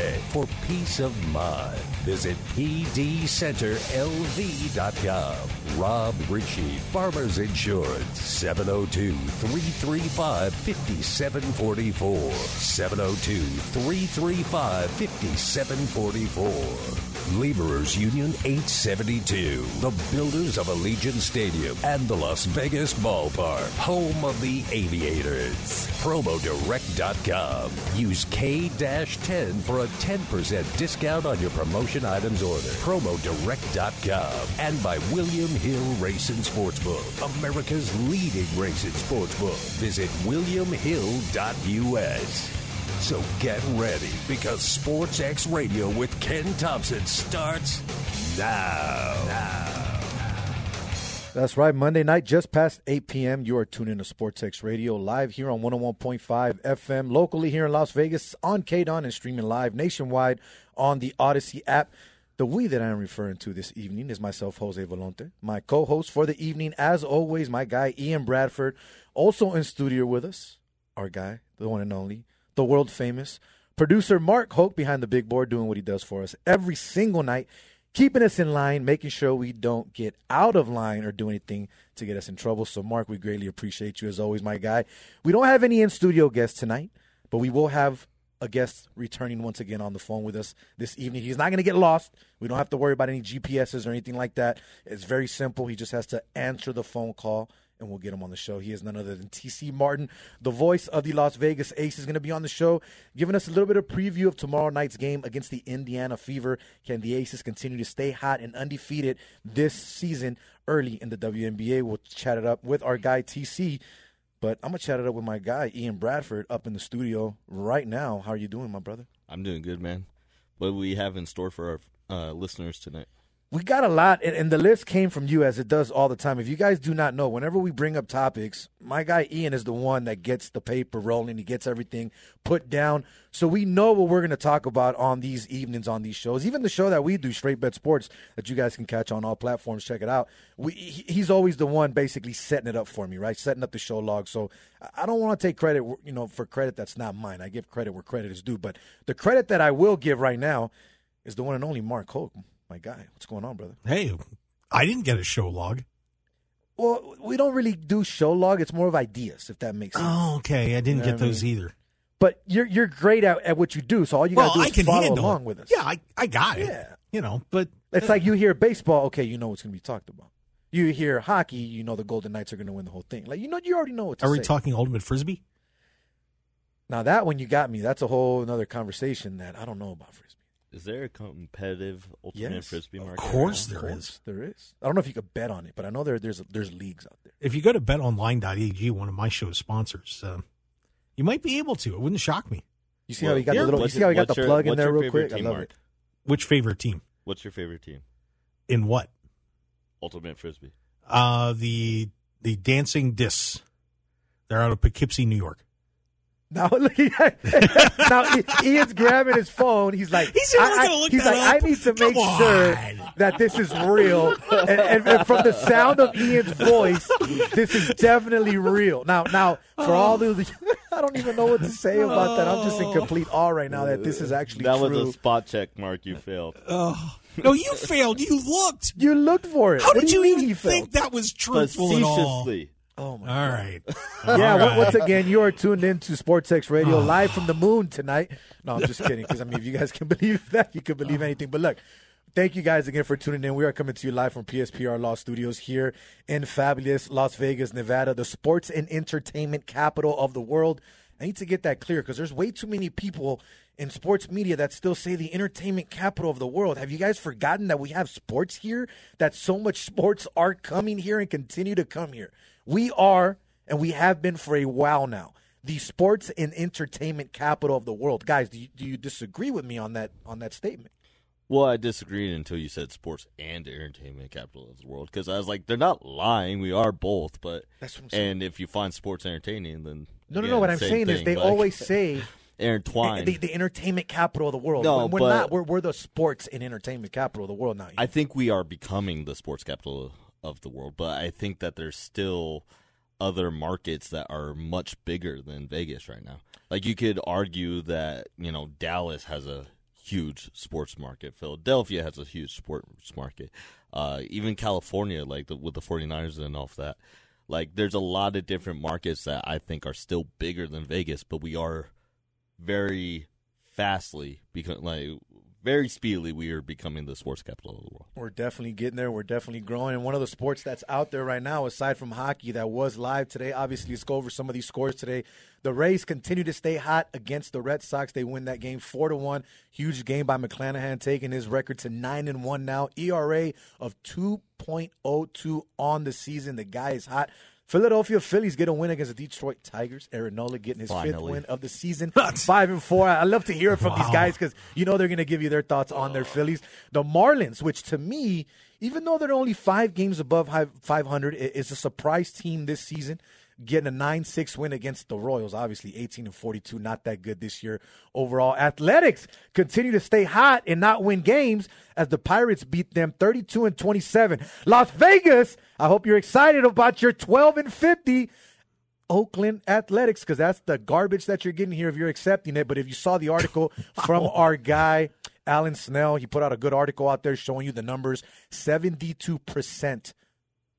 for peace of mind. Visit pdcenterlv.com. Rob Ritchie, Farmers Insurance, 702 335 5744. 702 335 5744. Laborers Union 872, the builders of Allegiant Stadium and the Las Vegas Ballpark, home of the Aviators. PromoDirect.com. Use K-10 for a 10% discount on your promotion items order. PromoDirect.com. And by William Hill Racing Sportsbook, America's leading racing sportsbook. Visit WilliamHill.us. So get ready because Sports X Radio with Ken Thompson starts now. Now. That's right. Monday night, just past 8 p.m., you are tuning to Sports X Radio live here on 101.5 FM, locally here in Las Vegas, on K-DAWN, and streaming live nationwide on the Audacy app. The we that I am referring to this evening is myself, Jose Volonte. My co host for the evening, as always, my guy, Ian Bradford. Also in studio with us, our guy, the one and only, the world famous producer Mark Hoke behind the big board doing what he does for us every single night, keeping us in line, making sure we don't get out of line or do anything to get us in trouble. So, Mark, we greatly appreciate you as always, my guy. We don't have any in studio guests tonight, but we will have a guest returning once again on the phone with us this evening. He's not going to get lost. We don't have to worry about any GPSs or anything like that. It's very simple. He just has to answer the phone call and we'll get him on the show. He is none other than TC Martin, the voice of the Las Vegas Ace, is going to be on the show, giving us a little bit of preview of tomorrow night's game against the Indiana Fever. Can the Aces continue to stay hot and undefeated this season early in the WNBA? We'll chat it up with our guy TC. But I'm gonna chat it up with my guy Ian Bradford up in the studio right now. How are you doing, my brother? I'm doing good, man. What do we have in store for our uh, listeners tonight? We got a lot, and, and, the list came from you as it does all the time. If you guys do not know, whenever we bring up topics, my guy Ian is the one that gets the paper rolling. He gets everything put down. So we know what we're going to talk about on these evenings on these shows. Even the show that we do, Straight Bet Sports, that you guys can catch on all platforms. Check it out. We, he's always the one basically setting it up for me, right? Setting up the show log. So I don't want to take credit, you know, for credit that's not mine. I give credit where credit is due. But the credit that I will give right now is the one and only Mark Hoke my guy. What's going on, brother? Hey, I didn't get a show log. Well, we don't really do show log. It's more of ideas, if that makes sense. Oh, okay. I didn't you know get those mean? either. But you're you're great at, at what you do, so all you well, gotta do is follow along it. with us. Yeah, I, I got it. Yeah. You know, but it's like uh, you hear baseball, okay, you know what's gonna be talked about. You hear hockey, you know the Golden Knights are gonna win the whole thing. Like you know you already know what to Are say. we talking ultimate frisbee? Now that one you got me. That's a whole another conversation that I don't know about frisbee. Is there a competitive ultimate yes, frisbee market? Of course, there there is. is. There is. I don't know if you could bet on it, but I know there there's there's leagues out there. If you go to betonline.ag, one of my show's sponsors, uh, you might be able to. It wouldn't shock me. You see well, how he got the little. You see how he got the your, plug in there real quick. I love Mark? it. Which favorite team? What's your favorite team? In what? Ultimate frisbee. Uh the the Dancing Discs. They're out of Poughkeepsie, New York. Now, now Ian's grabbing his phone. He's like, he's, I, I, he's like, up. I need to Come make sure that this is real. And, and, and, from the sound of Ian's voice, this is definitely real. Now, now for all the, I don't even know what to say about that. I'm just in oh. complete awe right now that this is actually that true. was a spot check, Mark. You failed. Oh. No, you failed. You looked. You looked for it. How what did you, you, even think that was truthful at all? Oh my! All God. right. yeah. All right. Once again, you are tuned in to Sports X Radio oh. live from the moon tonight. No, I'm just kidding. Because I mean, if you guys can believe that, you can believe oh. anything. But look, thank you guys again for tuning in. We are coming to you live from PSBR Law Studios here in fabulous Las Vegas, Nevada, the sports and entertainment capital of the world. I need to get that clear because there's way too many people in sports media that still say the entertainment capital of the world. Have you guys forgotten that we have sports here? That so much sports are coming here and continue to come here. We are, and we have been for a while now, the sports and entertainment capital of the world. Guys, do you, do you disagree with me on that on that statement? Well, I disagreed until you said sports and entertainment capital of the world because I was like, they're not lying. We are both, but That's what I'm saying. and if you find sports entertaining, then No, no, again, no. What I'm same saying is thing, they like, always say intertwined. the, the entertainment capital of the world. No, we're but- not. We're, we're the sports and entertainment capital of the world now. I think we are becoming the sports capital of the world, but I think that there's still other markets that are much bigger than Vegas right now. Like you could argue that, you know, Dallas has a huge sports market. Philadelphia has a huge sports market. Uh, even California, like the, with the 49ers and all of that. Like there's a lot of different markets that I think are still bigger than Vegas, but we are very fastly because like very speedily we are becoming the sports capital of the world. We're definitely getting there. We're definitely growing. And one of the sports that's out there right now, aside from hockey, that was live today. Obviously, let's go over some of these scores today. The Rays continue to stay hot against the Red Sox. They win that game four to one. Huge game by McClanahan, taking his record to nine and one now. ERA of two point oh two on the season. The guy is hot. Philadelphia Phillies get a win against the Detroit Tigers. Aaron Nola getting his fifth win of the season. Five and four. I love to hear it from these guys because you know they're going to give you their thoughts on their Phillies. The Marlins, which to me, even though they're only five games above 500, is a surprise team this season. Getting a 9 6 win against the Royals. Obviously, 18 and 42, not that good this year overall. Athletics continue to stay hot and not win games as the Pirates beat them 32 and 27. Las Vegas, I hope you're excited about your 12 and 50. Oakland Athletics because that's the garbage that you're getting here if you're accepting it. But if you saw the article from our guy, Alan Snel, he put out a good article out there showing you the numbers 72%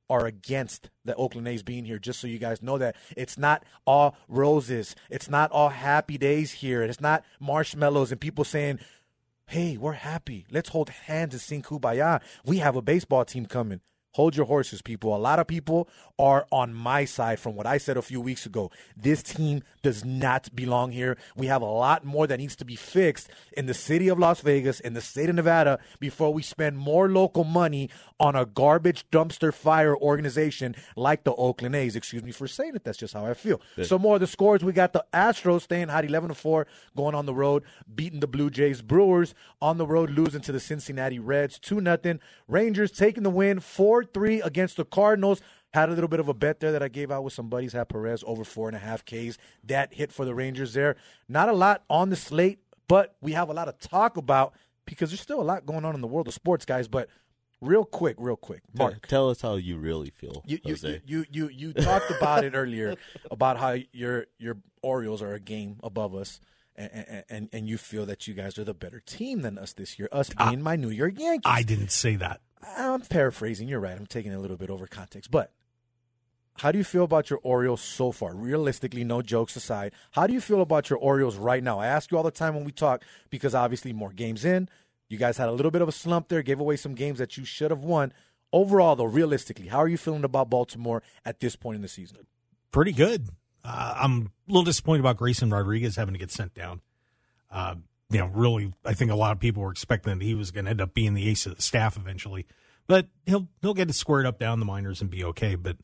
are against the Oakland A's being here, just so you guys know that it's not all roses. It's not all happy days here. It's not marshmallows and people saying, hey, we're happy. Let's hold hands and sing kumbaya. We have a baseball team coming. Hold your horses, people. A lot of people are on my side from what I said a few weeks ago. This team does not belong here. We have a lot more that needs to be fixed in the city of Las Vegas, in the state of Nevada, before we spend more local money on a garbage dumpster fire organization like the Oakland A's. Excuse me for saying it. That's just how I feel. So more of the scores. We got the Astros staying hot, 11 to 4, going on the road, beating the Blue Jays. Brewers on the road, losing to the Cincinnati Reds, 2 nothing. Rangers taking the win, 4 3 against the Cardinals. Had a little bit of a bet there that I gave out with some buddies. Had Perez over four and a half Ks. That hit for the Rangers there. Not a lot on the slate, but we have a lot of talk about because there's still a lot going on in the world of sports, guys. But real quick, real quick, Mark. Tell us how you really feel, You you, Jose. you you you you talked about it earlier about how your your Orioles are a game above us, and and and you feel that you guys are the better team than us this year. Us being my New York Yankees. I didn't say that. I'm paraphrasing. You're right. I'm taking it a little bit over context, but. How do you feel about your Orioles so far? Realistically, no jokes aside, how do you feel about your Orioles right now? I ask you all the time when we talk because obviously more games in. You guys had a little bit of a slump there, gave away some games that you should have won. Overall, though, realistically, how are you feeling about Baltimore at this point in the season? Pretty good. Uh, I'm a little disappointed about Grayson Rodriguez having to get sent down. Uh, you know, really, I think a lot of people were expecting that he was going to end up being the ace of the staff eventually, but he'll he'll get it squared up down the minors and be okay. But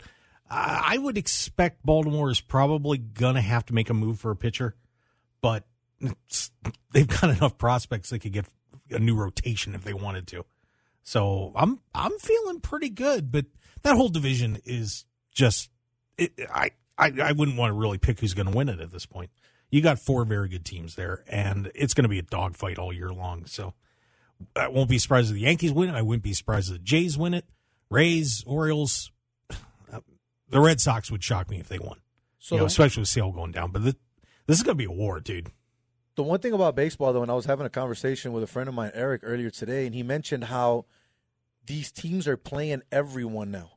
I would expect Baltimore is probably going to have to make a move for a pitcher, but they've got enough prospects they could get a new rotation if they wanted to. So I'm I'm feeling pretty good, but that whole division is just it, I, I I wouldn't want to really pick who's going to win it at this point. You got four very good teams there, and it's going to be a dogfight all year long. So I won't be surprised if the Yankees win it. I wouldn't be surprised if the Jays win it. Rays, Orioles, the Red Sox would shock me if they won. So you know, especially with Sale going down. But this, this is going to be a war, dude. The one thing about baseball, though, and I was having a conversation with a friend of mine, Eric, earlier today, and he mentioned how these teams are playing everyone now.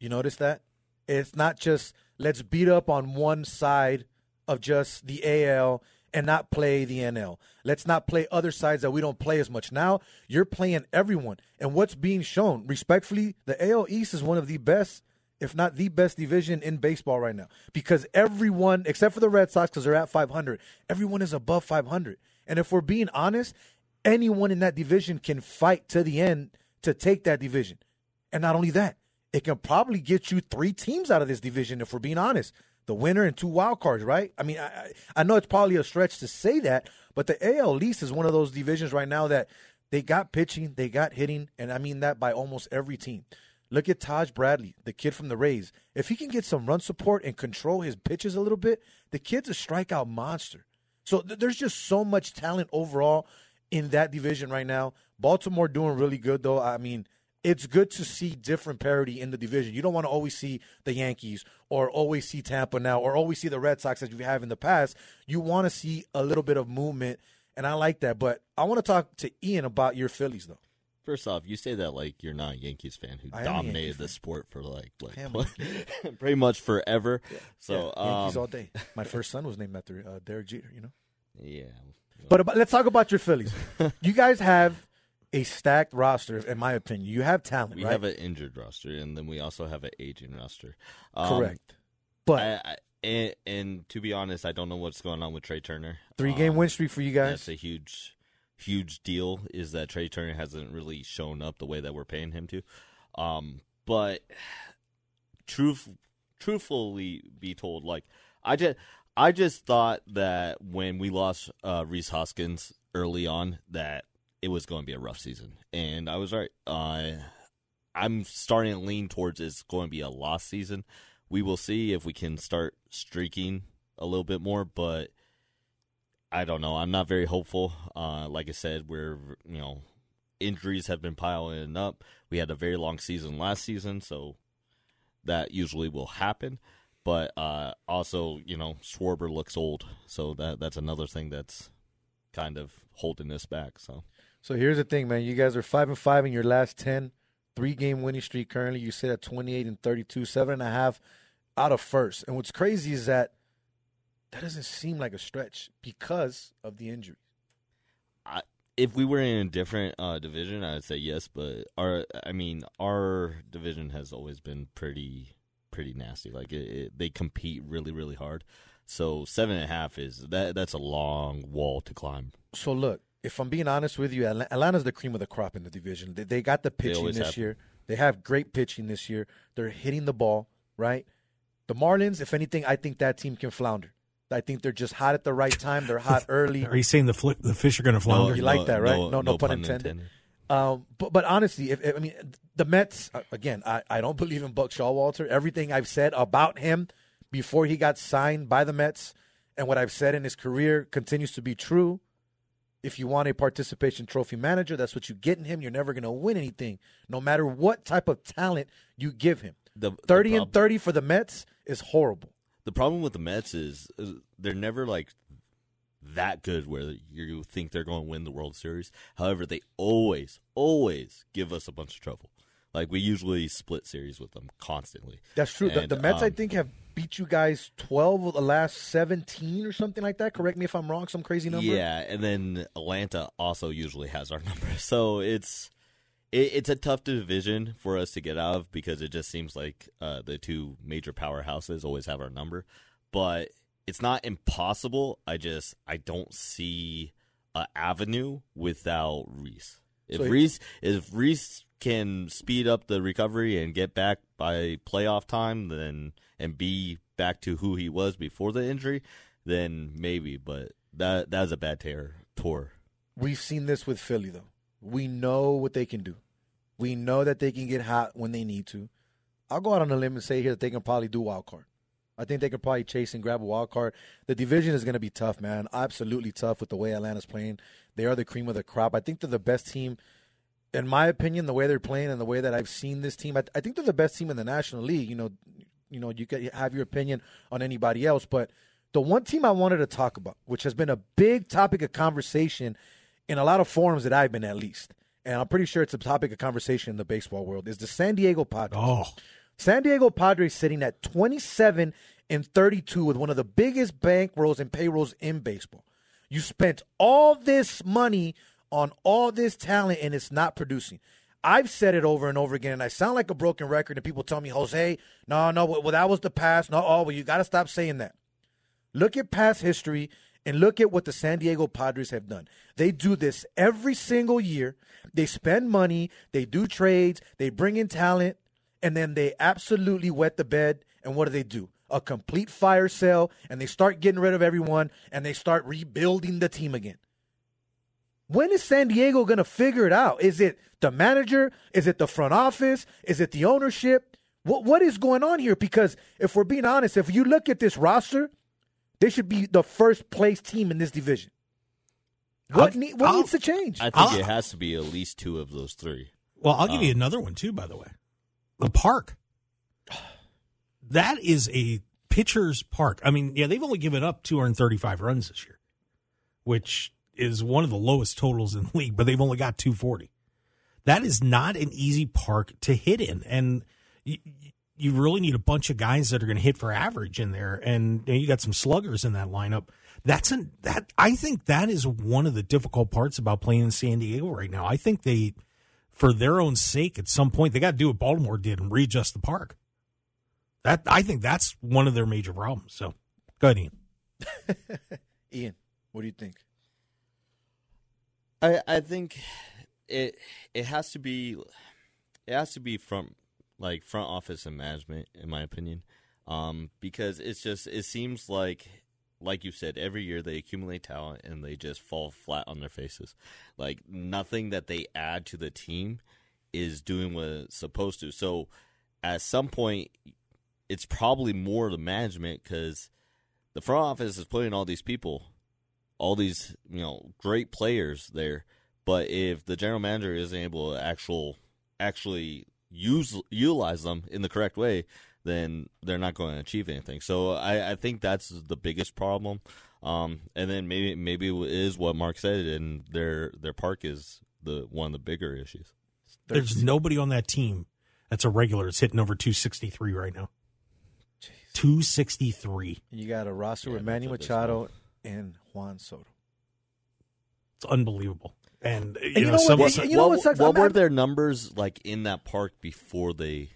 You notice that? It's not just let's beat up on one side of just the AL and not play the NL. Let's not play other sides that we don't play as much. Now you're playing everyone. And what's being shown, respectfully, the AL East is one of the best if not the best division in baseball right now. Because everyone, except for the Red Sox, because they're at 500, everyone is above 500. And if we're being honest, anyone in that division can fight to the end to take that division. And not only that, it can probably get you three teams out of this division if we're being honest. The winner and two wild cards, right? I mean, I, I know it's probably a stretch to say that, but the AL East is one of those divisions right now that they got pitching, they got hitting, and I mean that by almost every team. Look at Taj Bradley, the kid from the Rays. If he can get some run support and control his pitches a little bit, the kid's a strikeout monster. So th- there's just so much talent overall in that division right now. Baltimore doing really good though. I mean, it's good to see different parity in the division. You don't want to always see the Yankees or always see Tampa now or always see the Red Sox as you have in the past. You want to see a little bit of movement, and I like that. But I want to talk to Ian about your Phillies though. First off, you say that like you're not a Yankees fan who I am a Yankees dominated the fan. sport for like what, I am a pretty much forever. So Yeah, Yankees um, all day. My first son was named after uh, Derek Jeter. You know. yeah, But about, let's talk about your Phillies. you guys have a stacked roster, in my opinion. You have talent, we right? have an injured roster, and then we also have an aging roster. Um, Correct. But I, I, and, and to be honest, I don't know what's going on with Trea Turner. three game Um, win streak for you guys. That's a huge, huge deal. Is that Trea Turner hasn't really shown up the way that we're paying him to. Um, but truth, truthfully, be told, like I just, I just thought that when we lost uh, Rhys Hoskins early on, that it was going to be a rough season, and I was right. Uh, I'm starting to lean towards it's going to be a lost season. We will see if we can start streaking a little bit more, but I don't know. I'm not very hopeful. Uh, like I said, we're you know injuries have been piling up. We had a very long season last season, so that usually will happen. But uh, also, you know, Schwarber looks old, so that that's another thing that's kind of holding us back. So So here's the thing, man. You guys are five and five in your last ten. Three game winning streak currently. You sit at twenty eight and thirty two, seven and a half out of first. And what's crazy is that that doesn't seem like a stretch because of the injury. if we were in a different uh, division, I'd say yes. But our, I mean, our division has always been pretty, pretty nasty. Like it, it, they compete really, really hard. So seven and a half is that. That's a long wall to climb. So look, if I'm being honest with you, Atla- Atlanta's the cream of the crop in the division. They, they got the pitching this have. year. They have great pitching this year. They're hitting the ball right. The Marlins, if anything, I think that team can flounder. I think they're just hot at the right time. They're hot early. Are you saying the flip, the fish are going to flounder? you like that, right? No- no pun intended. Um, but but honestly, if, if I mean the Mets uh, again, I, I don't believe in Buck Showalter. Everything I've said about him before he got signed by the Mets, and what I've said in his career continues to be true. If you want a participation trophy manager, that's what you get in him. You're never going to win anything, no matter what type of talent you give him. The, the Thirty and thirty for the Mets is horrible. The problem with the Mets is, is they're never like that good where you think they're going to win the World Series. However, they always, always give us a bunch of trouble. Like we usually split series with them constantly. That's true. The, And, the Mets, I um, think, have beat you guys twelve of the last seventeen or something like that. Correct me if I'm wrong. Some crazy number. Yeah, and then Atlanta also usually has our number. So it's it, it's a tough division for us to get out of because it just seems like uh, the two major powerhouses always have our number. But it's not impossible. I just I don't see a avenue without Rhys. If So- Rhys if Rhys can speed up the recovery and get back by playoff time, then and be back to who he was before the injury, then maybe. But that that's a bad tear tour. We've seen this with Philly, though. We know what they can do. We know that they can get hot when they need to. I'll go out on a limb and say here that they can probably do wild card. I think they could probably chase and grab a wild card. The division is going to be tough, man. Absolutely tough with the way Atlanta's playing. They are the cream of the crop. I think they're the best team, in my opinion, the way they're playing and the way that I've seen this team. I, I think they're the best team in the National League. You know, you know, you can have your opinion on anybody else, but the one team I wanted to talk about, which has been a big topic of conversation in a lot of forums that I've been at least, and I'm pretty sure it's a topic of conversation in the baseball world, is the San Diego Padres. Oh, San Diego Padres sitting at 27 and 32 with one of the biggest bankrolls and payrolls in baseball. You spent all this money on all this talent and it's not producing. I've said it over and over again, and I sound like a broken record. And people tell me, Jose, no, no, well, that was the past. No, oh, well, you got to stop saying that. Look at past history and look at what the San Diego Padres have done. They do this every single year. They spend money, they do trades, they bring in talent, and then they absolutely wet the bed. And what do they do? A complete fire sale, and they start getting rid of everyone, and they start rebuilding the team again. When is San Diego going to figure it out? Is it the manager? Is it the front office? Is it the ownership? What what is going on here? Because if we're being honest, if you look at this roster, they should be the first place team in this division. What, I'll- what I'll- needs to change? I think I'll- it has to be at least two of those three. Well, I'll give you Um, another one too. By the way, the park. That is a pitcher's park. I mean, yeah, they've only given up 235 runs this year, which is one of the lowest totals in the league. But they've only got 240. That is not an easy park to hit in, and you, you really need a bunch of guys that are going to hit for average in there. And you, know, you got some sluggers in that lineup. That's an that I think that is one of the difficult parts about playing in San Diego right now. I think they for their own sake, at some point, they got to do what Baltimore did and readjust the park. That I think that's one of their major problems. So, go ahead, Ian. Ian, what do you think? I I think it it has to be it has to be from like front office and management in my opinion. Um because it's just it seems like like you said every year they accumulate talent and they just fall flat on their faces. Like nothing that they add to the team is doing what it's supposed to. So at some point it's probably more the management cuz the front office is putting all these people all these you know great players there, but if the general manager isn't able to actual actually use utilize them in the correct way, then they're not going to achieve anything. So I, I think that's the biggest problem. Um, and then maybe maybe it is what Mark said, and their their park is the one of the bigger issues. There's nobody on that team that's a regular. It's hitting over 263 right now. 263. You got a roster Yeah, with Manny Machado and Juan Soto. It's unbelievable. And, you, you know, know some, what? some- You know what what sucks? what I'm were not- their numbers like in that park before they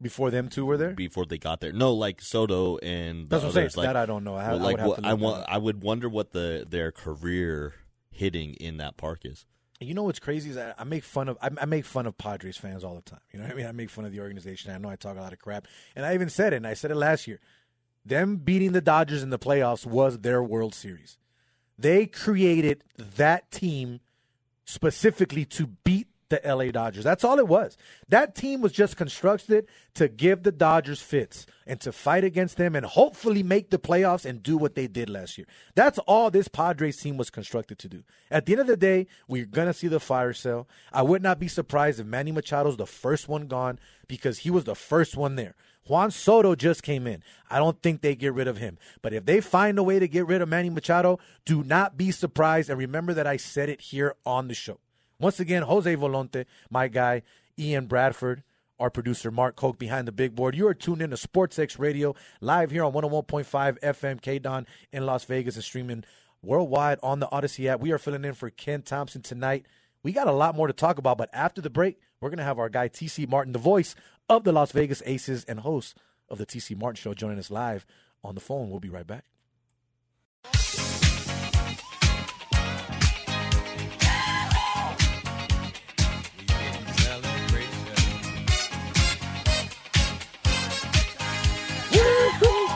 Before them two were there? before they got there? No, like Soto and the That's what I'm saying. like, that I don't know. I, Well, I like would have what to I look want. I would wonder what the their career hitting in that park is. You know what's crazy is that I make fun of I, I make fun of Padres fans all the time. You know what I mean? I make fun of the organization. I know I talk a lot of crap, and I even said it. and I said it last year. Them beating the Dodgers in the playoffs was their World Series. They created that team specifically to beat the LA Dodgers. That's all it was. That team was just constructed to give the Dodgers fits and to fight against them and hopefully make the playoffs and do what they did last year. That's all this Padres team was constructed to do. At the end of the day, we're going to see the fire sale. I would not be surprised if Manny Machado's the first one gone because he was the first one there. Juan Soto just came in. I don't think they get rid of him. But if they find a way to get rid of Manny Machado, do not be surprised. And remember that I said it here on the show. Once again, Jose Volonte, my guy, Ian Bradford, our producer, Mark Hoke behind the big board. You are tuned in to Sports X Radio, live here on 101.5 FM K-DAWN in Las Vegas and streaming worldwide on the Audacy app. We are filling in for Ken Thompson tonight. We got a lot more to talk about, but after the break, we're going to have our guy TC Martin, the voice of the Las Vegas Aces and host of the TC Martin Show, joining us live on the phone. We'll be right back.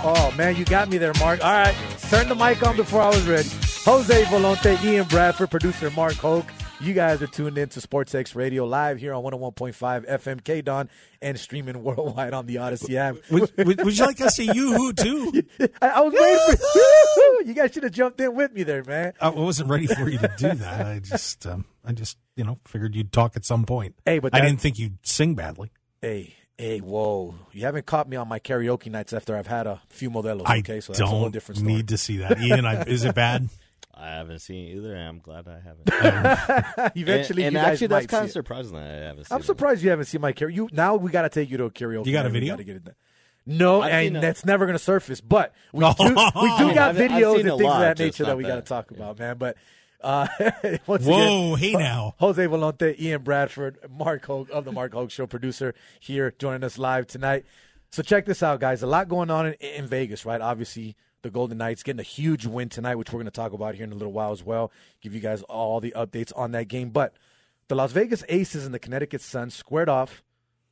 Oh man, you got me there, Mark. All right, turn the mic on before I was ready. Jose Volonte, Ian Bradford, producer Mark Hoke. You guys are tuned in to Sports X Radio live here on 101.5 FM K-DAWN and streaming worldwide on the Audacy app. would, would, would you like us to yoo-hoo too? I, I was waiting for you You guys should have jumped in with me there, man. I wasn't ready for you to do that. I just, um, I just, you know, figured you'd talk at some point. Hey, but I didn't think you'd sing badly. Hey, hey, whoa! You haven't caught me on my karaoke nights after I've had a few modelos. I Okay, so that's a whole don't different story. need to see that. Ian, I, is it bad? I haven't seen it either, and I'm glad I haven't. Eventually, and, you and guys actually, that's kind see of it. surprising that I haven't. Seen I'm surprised you haven't seen my karaoke. You now we got to take you to a karaoke. You got a night. We video? gotta get it done. No, I've and a- that's never going to surface. But we do, we do got I've- I've videos and things lot, of that nature that we got to talk about, man. But Uh, once Whoa, again, hey now. Jose Volonte, Ian Bradford, Mark Hoke of the Mark Hoke Show, producer here joining us live tonight. So check this out, guys. A lot going on in, in Vegas, right? Obviously, the Golden Knights getting a huge win tonight, which we're going to talk about here in a little while as well. Give you guys all the updates on that game. But the Las Vegas Aces and the Connecticut Sun squared off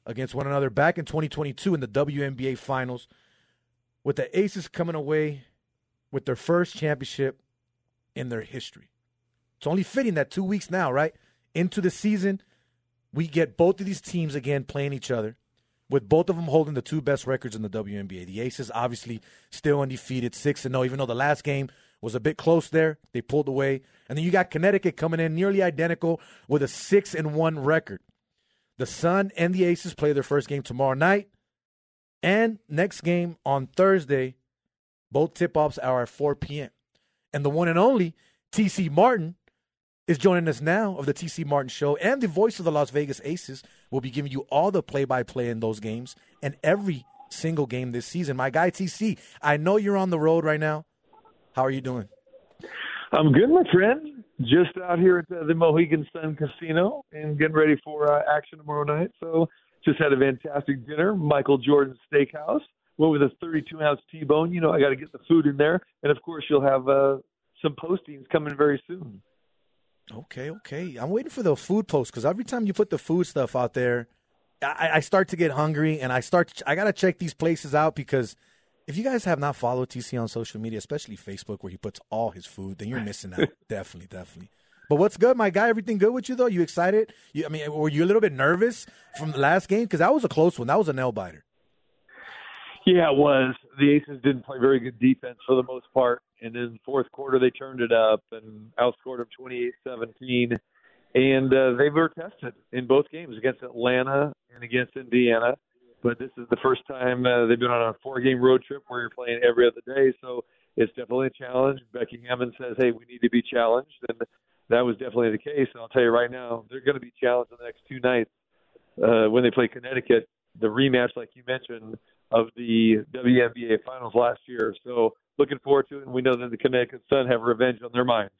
against one another back in 2022 in the WNBA Finals, with the Aces coming away with their first championship in their history. It's only fitting that two weeks now, right? Into the season, we get both of these teams again playing each other, with both of them holding the two best records in the WNBA. The Aces obviously still undefeated, 6 and 0, even though the last game was a bit close there. They pulled away. And then you got Connecticut coming in nearly identical with a 6 and 1 record. The Sun and the Aces play their first game tomorrow night. And next game on Thursday, both tip offs are at 4 p.m. And the one and only TC Martin is joining us now of the TC Martin Show and the voice of the Las Vegas Aces will be giving you all the play by play in those games and every single game this season. My guy TC, I know you're on the road right now. How are you doing? I'm good, my friend. Just out here at the, Mohegan Sun Casino and getting ready for uh, action tomorrow night. So just had a fantastic dinner, Michael Jordan Steakhouse. Went with a 32 ounce T-bone. You know, I got to get the food in there, and of course, you'll have uh, some postings coming very soon. Okay, okay. I'm waiting for the food post because every time you put the food stuff out there, I, I start to get hungry, and I start. To, I gotta check these places out because if you guys have not followed TC on social media, especially Facebook, where he puts all his food, then you're missing out. definitely, definitely. But what's good, my guy? Everything good with you though? You excited? You, I mean, were you a little bit nervous from the last game because that was a close one. That was a nail biter. Yeah, it was. The Aces didn't play very good defense for the most part, and in the fourth quarter they turned it up and outscored them 28-17. And uh, they were tested in both games against Atlanta and against Indiana. But this is the first time uh, they've been on a four-game road trip where you're playing every other day, so it's definitely a challenge. Becky Hammon says, "Hey, we need to be challenged," and that was definitely the case. And I'll tell you right now, they're going to be challenged the next two nights uh, when they play Connecticut, the rematch, like you mentioned, of the WNBA Finals last year. So looking forward to it, and we know that the Connecticut Sun have revenge on their minds.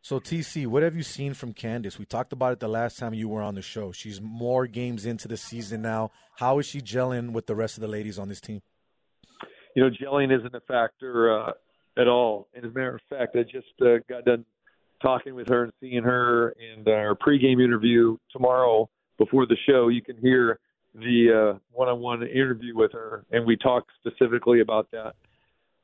So TC, what have you seen from Candace? We talked about it the last time you were on the show. She's more games into the season now. How is she gelling with the rest of the ladies on this team? You know, gelling isn't a factor uh, at all. And as a matter of fact, I just uh, got done talking with her and seeing her in our pregame interview tomorrow before the show. You can hear the uh, one-on-one interview with her, and we talk specifically about that.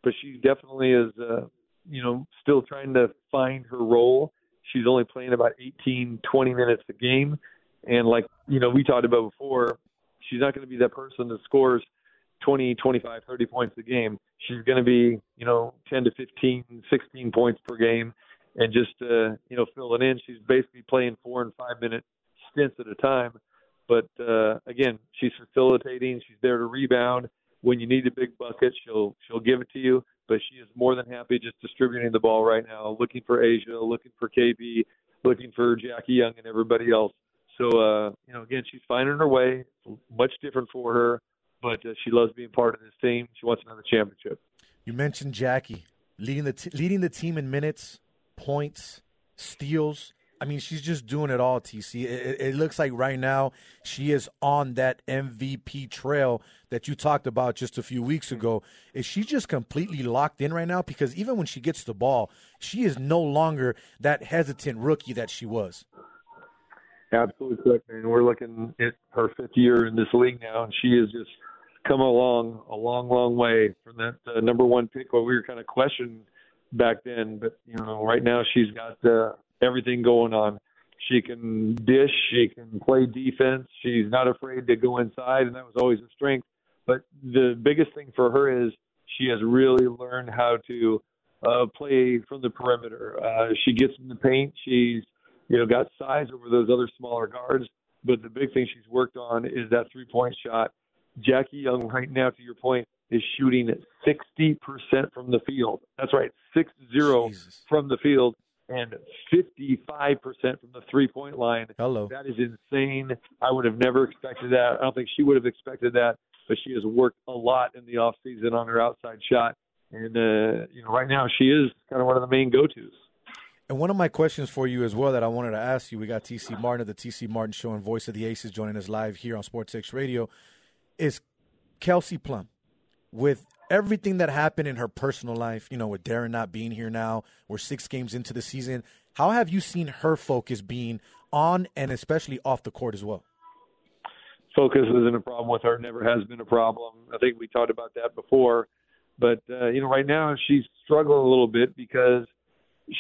But she definitely is, uh, you know, still trying to find her role. She's only playing about 18, 20 minutes a game, and like you know we talked about before, she's not going to be that person that scores 20, 25, 30 points a game. She's going to be, you know, 10 to 15, 16 points per game, and just uh, you know fill it in. She's basically playing four and five minute stints at a time but uh, again, she's facilitating. She's there to rebound. When you need a big bucket, she'll she'll give it to you. But she is more than happy just distributing the ball right now, looking for A'ja, looking for KB, looking for Jackie Young and everybody else. So uh, you know, again, she's finding her way. Much different for her, but uh, she loves being part of this team. She wants another championship. You mentioned Jackie leading the t- leading the team in minutes, points, steals. I mean, she's just doing it all, TC. It, it, looks like right now she is on that MVP trail that you talked about just a few weeks ago. Is she just completely locked in right now? Because even when she gets the ball, she is no longer that hesitant rookie that she was. Absolutely correct, man. We're looking at her fifth year in this league now, and she has just come along a long, long way from that uh, number one pick. What we were kind of questioning back then, but you know, right now she's got. Uh, everything going on. She can dish, she can play defense. She's not afraid to go inside, and that was always a strength. But the biggest thing for her is she has really learned how to uh, play from the perimeter. Uh, she gets in the paint. She's you know got size over those other smaller guards. But the big thing she's worked on is that three point shot. Jackie Young, right now, to your point, is shooting at 60% from the field. That's right, 6 0 from the field and 55% from the three point line. Hello. That is insane. I would have never expected that. I don't think she would have expected that, but she has worked a lot in the off season on her outside shot. And, uh, you know, right now she is kind of one of the main go tos. And one of my questions for you as well that I wanted to ask you, we got TC Martin of the TC Martin Show and Voice of the Aces joining us live here on Sports X Radio, is Kelsey Plum. With everything that happened in her personal life, you know, with Darren not being here now, we're six games into the season. How have you seen her focus being on and especially off the court as well? Focus isn't a problem with her, never has been a problem. I think we talked about that before. But, uh, you know, right now she's struggling a little bit because –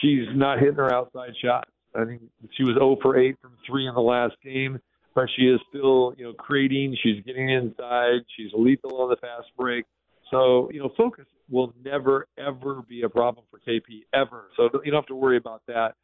she's not hitting her outside shot. I think she was 0 for 8 from three in the last game, but she is still, you know, creating. She's getting inside. She's lethal on the fast break. So, you know, focus will never ever be a problem for KP ever. So you don't have to worry about that.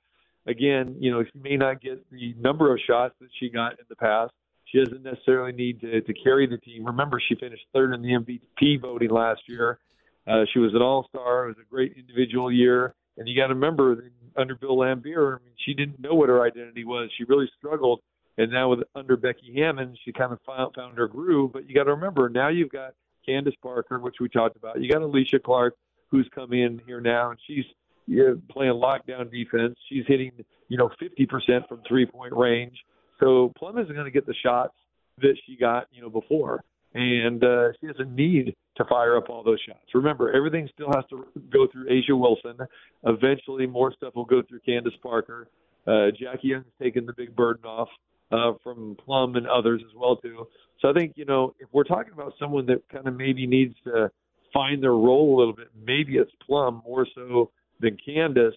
Again, you know, she may not get the number of shots that she got in the past. She doesn't necessarily need to, to carry the team. Remember, she finished third in the MVP voting last year. Uh, she was an All Star. It was a great individual year. And you got to remember, under Bill Laimbeer, I mean, she didn't know what her identity was. She really struggled. And now with under Becky Hammon, she kind of found, found her groove. But you got to remember, now you've got Candace Parker, which we talked about. You got Alysha Clark, who's come in here now, and she's you know, playing lockdown defense. She's hitting, you know, 50% from three point range. So Plum isn't going to get the shots that she got, you know, before and uh, she doesn't need to fire up all those shots. Remember, everything still has to go through A'ja Wilson. Eventually, more stuff will go through Candace Parker. Uh, Jackie Young's taken the big burden off uh, from Plum and others as well too. So I think you know if we're talking about someone that kind of maybe needs to find their role a little bit, maybe it's Plum more so than Candace.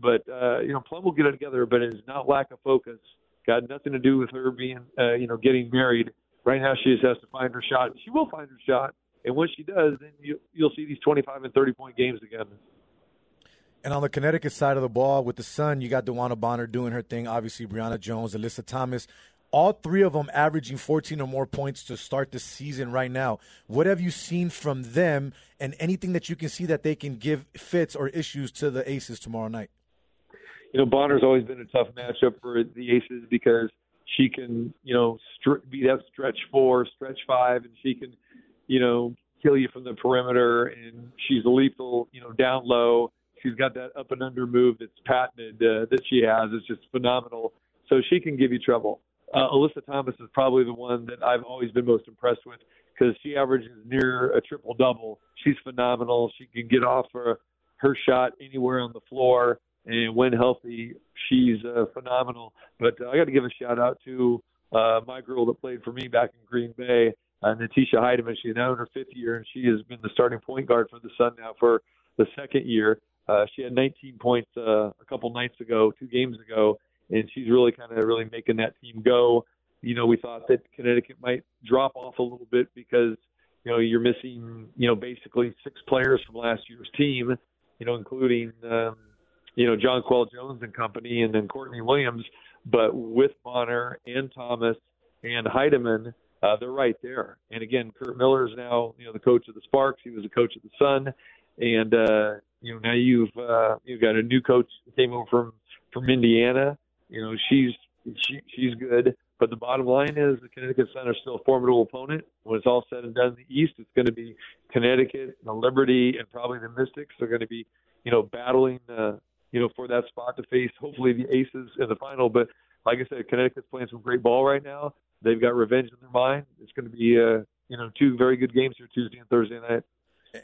But uh, you know, Plum will get it together, but it's not lack of focus. Got nothing to do with her being, uh, you know, getting married Right now, she just has to find her shot. She will find her shot, and when she does, then you, you'll see these 25 and 30 point games again. And on the Connecticut side of the ball, with the Sun, you got DeWanna Bonner doing her thing. Obviously, Brionna Jones, Alyssa Thomas, all three of them averaging 14 or more points to start the season right now. What have you seen from them, and anything that you can see that they can give fits or issues to the Aces tomorrow night? You know, Bonner's always been a tough matchup for the Aces because she can, you know, be that stretch four, stretch five, and she can, you know, kill you from the perimeter. And she's lethal, you know, down low. She's got that up and under move that's patented uh, that she has. It's just phenomenal. So she can give you trouble. Uh, Alyssa Thomas is probably the one that I've always been most impressed with because she averages near a triple double. She's phenomenal. She can get off her, her shot anywhere on the floor and when healthy, she's uh, phenomenal. But uh, I got to give a shout out to uh, my girl that played for me back in Green Bay, uh, Natisha Hiedeman. She's now in her fifth year, and she has been the starting point guard for the Sun now for the second year. Uh, she had 19 points uh, a couple nights ago, two games ago, and she's really kind of really making that team go. You know, we thought that Connecticut might drop off a little bit because you know you're missing you know basically six players from last year's team, you know, including. Um, you know, Jonquel Jones and company, and then Courtney Williams. But with Bonner and Thomas and Hiedeman, uh, they're right there. And again, Curt Miller is now, you know, the coach of the Sparks. He was the coach of the Sun, and uh, you know now you've uh, you've got a new coach came over from from Indiana. You know, she's she, she's good. But the bottom line is the Connecticut Sun are still a formidable opponent. When it's all said and done in the East, it's going to be Connecticut, the Liberty, and probably the Mystics are going to be, you know, battling uh, you know, for that spot to face hopefully the Aces in the final. But like I said, Connecticut's playing some great ball right now. They've got revenge in their mind. It's going to be, uh, you know, two very good games here Tuesday and Thursday night.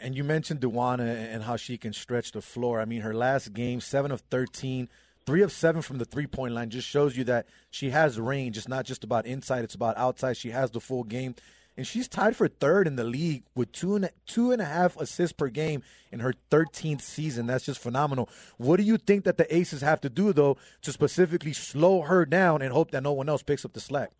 And you mentioned DeWanna and how she can stretch the floor. I mean, her last game, seven of 13, three of seven from the three point line, just shows you that she has range. It's not just about inside, it's about outside. She has the full game and she's tied for third in the league with two and two and a half assists per game in her 13th season. That's just phenomenal. What do you think that the Aces have to do though to specifically slow her down and hope that no one else picks up the slack?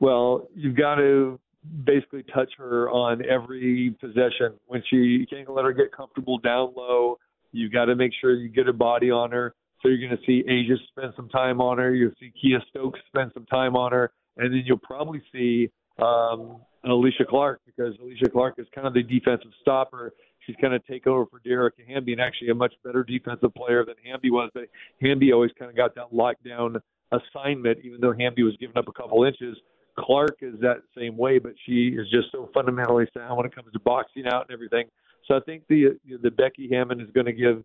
Well, you've got to basically touch her on every possession. When she you can't let her get comfortable down low. You've got to make sure you get a body on her. So you're going to see A'ja spend some time on her. You'll see Kiah Stokes spend some time on her, and then you'll probably see um, Alysha Clark because Alysha Clark is kind of the defensive stopper. She's kind of take over for Dearica Hamby and actually a much better defensive player than Hamby was. But Hamby always kind of got that lockdown assignment, even though Hamby was giving up a couple inches. Clark is that same way, but she is just so fundamentally sound when it comes to boxing out and everything. So I think the the Becky Hammon is going to give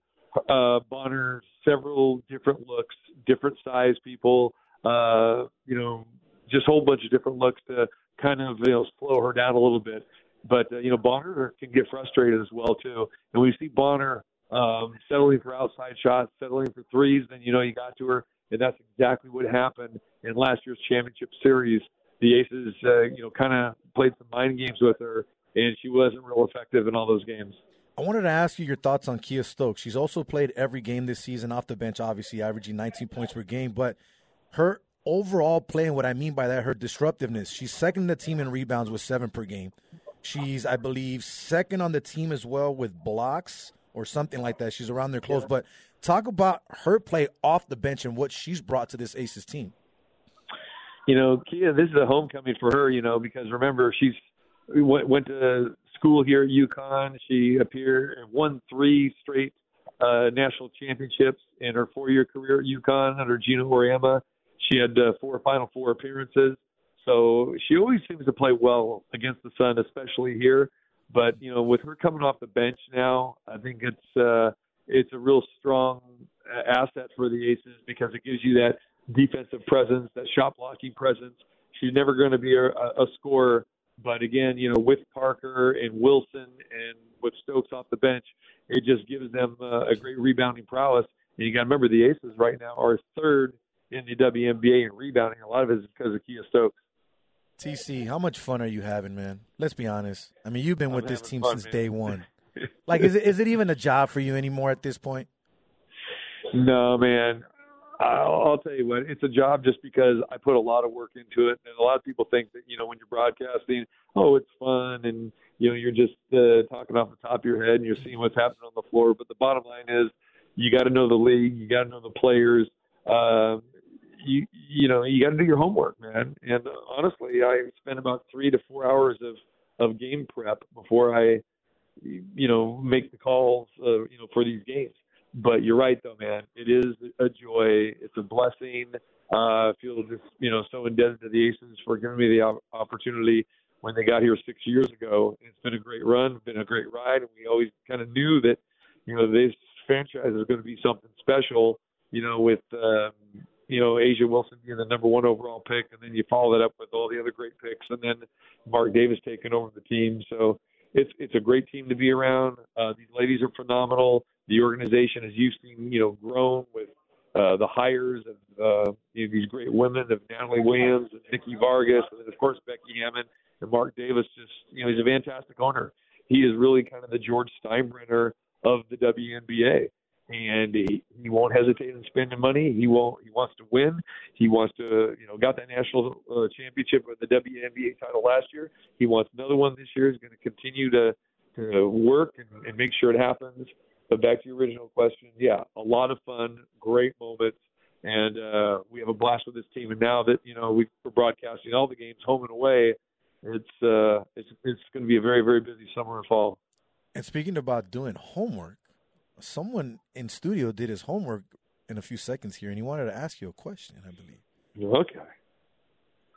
uh, Bonner several different looks, different size people, uh, you know, just a whole bunch of different looks to kind of you know slow her down a little bit. But uh, you know, Bonner can get frustrated as well too. And you see Bonner um, settling for outside shots, settling for threes, then you know you got to her, and that's exactly what happened in last year's championship series. The Aces, uh, you know, kind of played some mind games with her, and she wasn't real effective in all those games. I wanted to ask you your thoughts on Kiah Stokes. She's also played every game this season off the bench, obviously averaging 19 points per game, but her overall play, and what I mean by that, her disruptiveness. She's second in the team in rebounds with seven per game. She's, I believe, second on the team as well with blocks or something like that. She's around there close. Yeah. But talk about her play off the bench and what she's brought to this Aces team. You know, Kiah, this is a homecoming for her. You know, because remember she's went went to school here at UConn. She appeared won three straight uh, national championships in her four-year career at UConn under Geno Auriemma. She had uh, four Final Four appearances. So she always seems to play well against the Sun, especially here. But you know, with her coming off the bench now, I think it's uh, it's a real strong asset for the Aces because it gives you that defensive presence, that shot blocking presence. She's never going to be a, a scorer, but again, you know, with Parker and Wilson and with Stokes off the bench, it just gives them uh, a great rebounding prowess. And you got to remember the Aces right now are third in the WNBA in rebounding. A lot of it is because of Kiah Stokes. TC, how much fun are you having, man? Let's be honest. I mean, you've been I'm with this team fun, since man. day one. like, is it is it even a job for you anymore at this point? No, man. I'll, I'll tell you what, it's a job just because I put a lot of work into it, and a lot of people think that you know when you're broadcasting, oh, it's fun, and you know you're just uh, talking off the top of your head and you're seeing what's happening on the floor. But the bottom line is, you got to know the league, you got to know the players. Uh, you you know you got to do your homework, man. And honestly, I spend about three to four hours of of game prep before I you know make the calls uh, you know for these games. But you're right though, man. It is a joy. It's a blessing. Uh, I feel just you know so indebted to the Aces for giving me the opportunity when they got here six years ago. It's been a great run, been a great ride, and we always kind of knew that you know this franchise is going to be something special. You know, with um, you know, A'ja Wilson being the number one overall pick, and then you follow that up with all the other great picks, and then Mark Davis taking over the team. So it's it's a great team to be around. Uh, these ladies are phenomenal. The organization, as you've seen, you know, grown with uh, the hires of uh, you know, these great women of Natalie Williams and Nikki Fargas, and then of course Becky Hammon and Mark Davis. Just you know, he's a fantastic owner. He is really kind of the George Steinbrenner of the WNBA and he, he won't hesitate in spending money. He won't. He wants to win. He wants to, you know, got that national uh, championship with the WNBA title last year. He wants another one this year. He's going to continue to to work and, and make sure it happens. But back to your original question, yeah, a lot of fun, great moments, and uh, we have a blast with this team. And now that you know we're broadcasting all the games home and away, it's uh, it's it's going to be a very very busy summer and fall. And speaking about doing homework, someone in studio did his homework in a few seconds here, and he wanted to ask you a question. I believe. Okay.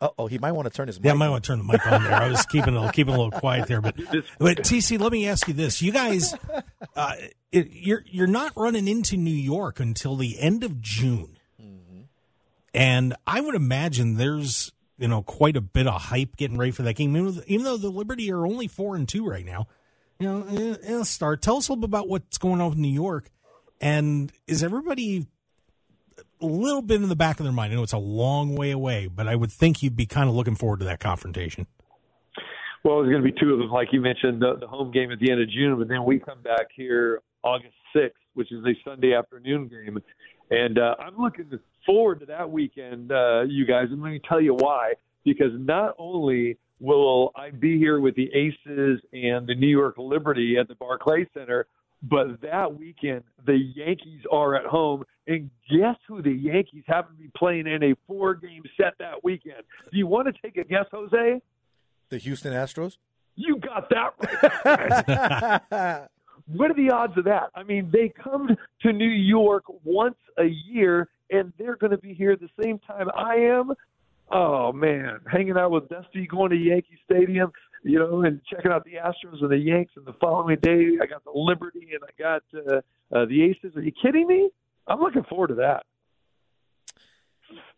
Oh, he might want to turn his. Mic. Yeah, I might want to turn the mic on there. I was keeping a, keeping a little quiet there, but but TC, let me ask you this: You guys, uh, it, you're you're not running into New York until the end of June, mm-hmm. and I would imagine there's you know quite a bit of hype getting ready for that game. Even though the Liberty are only four and two right now, you know, it'll start. Tell us a little bit about what's going on with New York, and is everybody a little bit in the back of their mind? I know it's a long way away, but I would think you'd be kind of looking forward to that confrontation. Well, there's going to be two of them, like you mentioned, the, the home game at the end of June, but then we come back here August 6th, which is a Sunday afternoon game, and uh, I'm looking forward to that weekend, uh, you guys. And let me tell you why. Because not only will I be here with the Aces and the New York Liberty at the Barclay Center. But that weekend, the Yankees are at home. And guess who the Yankees happen to be playing in a four game set that weekend? Do you want to take a guess, Jose? The Houston Astros? You got that right. what are the odds of that? I mean, they come to New York once a year, and they're going to be here the same time I am. Oh man, hanging out with Dusty, going to Yankee Stadium, you know, and checking out the Astros and the Yanks. And the following day, I got the Liberty and I got uh, uh, the Aces. Are you kidding me? I'm looking forward to that.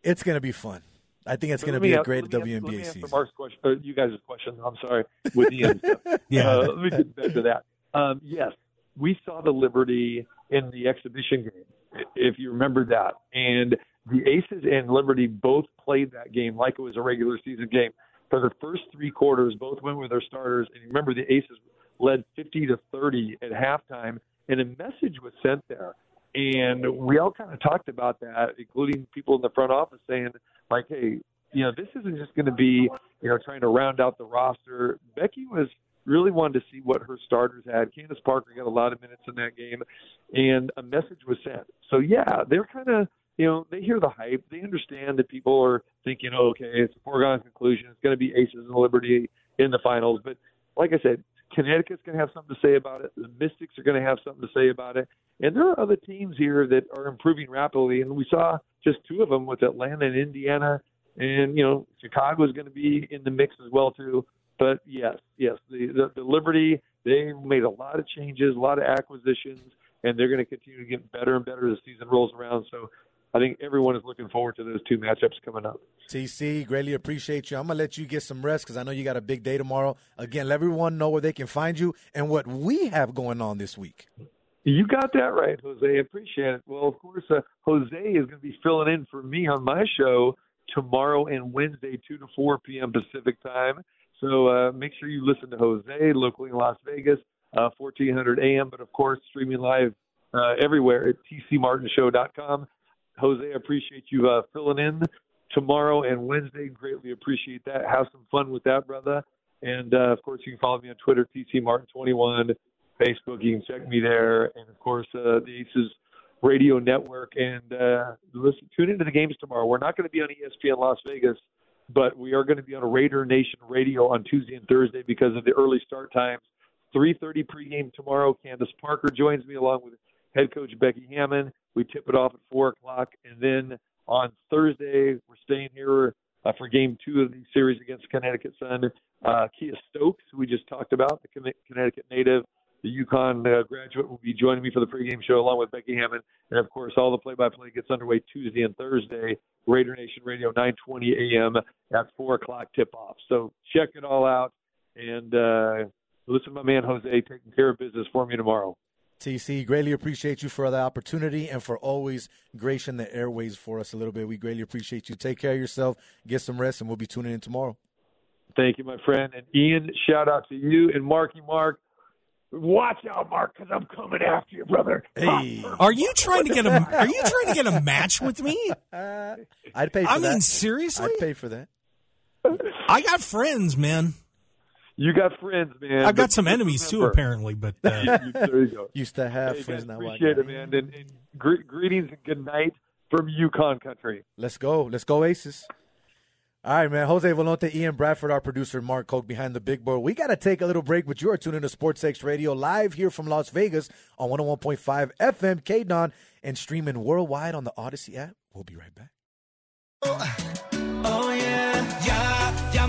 It's going to be fun. I think it's going to be a great let me WNBA let me answer season. Mark's question, uh, you guys' question. I'm sorry, with Ian. Yeah. Uh, let me get back to that. Um, yes, we saw the Liberty in the exhibition game, if you remember that. And the Aces and Liberty both played that game like it was a regular season game. For the first three quarters, both went with their starters. And remember, the Aces led 50 to 30 at halftime, and a message was sent there. And we all kind of talked about that, including people in the front office saying, like, hey, you know, this isn't just going to be, you know, trying to round out the roster. Becky was really wanted to see what her starters had. Candace Parker got a lot of minutes in that game, and a message was sent. So yeah, they're kind of, you know, they hear the hype. They understand that people are thinking, oh, okay, it's a foregone conclusion. It's going to be Aces and Liberty in the finals. But like I said, Connecticut's going to have something to say about it. The Mystics are going to have something to say about it. And there are other teams here that are improving rapidly. And we saw just two of them with Atlanta and Indiana. And, you know, Chicago is going to be in the mix as well, too. But yes, yes, the, the, the Liberty, they made a lot of changes, a lot of acquisitions, and they're going to continue to get better and better as the season rolls around. So I think everyone is looking forward to those two matchups coming up. TC, greatly appreciate you. I'm going to let you get some rest because I know you got a big day tomorrow. Again, let everyone know where they can find you and what we have going on this week. You got that right, Jose. Appreciate it. Well, of course, uh, Jose is going to be filling in for me on my show tomorrow and Wednesday, 2 to 4 p.m. Pacific time. So uh, make sure you listen to Jose locally in Las Vegas, uh, 1400 AM, but of course, streaming live uh, everywhere at tcmartinshow.com. Jose, I appreciate you uh, filling in tomorrow and Wednesday. Greatly appreciate that. Have some fun with that, brother. And uh, of course, you can follow me on Twitter, tcmartin21. Facebook. You can check me there, and of course, uh, the Aces Radio Network. And uh, listen, tune into the games tomorrow. We're not going to be on ESPN Las Vegas, but we are going to be on Raider Nation Radio on Tuesday and Thursday because of the early start times. 3:30 pregame tomorrow. Candace Parker joins me along with head coach Becky Hammon. We tip it off at four o'clock, and then on Thursday we're staying here uh, for Game Two of the series against Connecticut Sun. Uh, Kiah Stokes, who we just talked about, the Connecticut native, the UConn uh, graduate, will be joining me for the pregame show along with Becky Hammon, and of course, all the play-by-play gets underway Tuesday and Thursday. Raider Nation Radio, 9:20 a.m. at four o'clock tip-off. So check it all out, and uh, listen to my man Jose taking care of business for me tomorrow. TC, greatly appreciate you for the opportunity and for always gracing the airways for us a little bit. We greatly appreciate you. Take care of yourself, get some rest, and we'll be tuning in tomorrow. Thank you, my friend. And Ian, shout out to you and Marky Mark. Watch out, Mark, because I'm coming after you, brother. Hey, Are you trying to get a Are you trying to get a match with me? I'd pay for that. I that. mean, seriously, I'd pay for that. I got friends, man. You got friends, man. I've got But some just enemies too, apparently. But uh, there you go. Used to have Hey, friends guys, now. I appreciate got- it, man. And, and gre- greetings and good night from UConn country. Let's go. Let's go, Aces. All right, man. Jose Volonte, Ian Bradford, our producer, Mark Hoke behind the big board. We got to take a little break, but you are tuning to Sports X Radio live here from Las Vegas on 101.5 FM, K-DAWN, and streaming worldwide on the Audacy app. We'll be right back. Oh yeah, ya, ya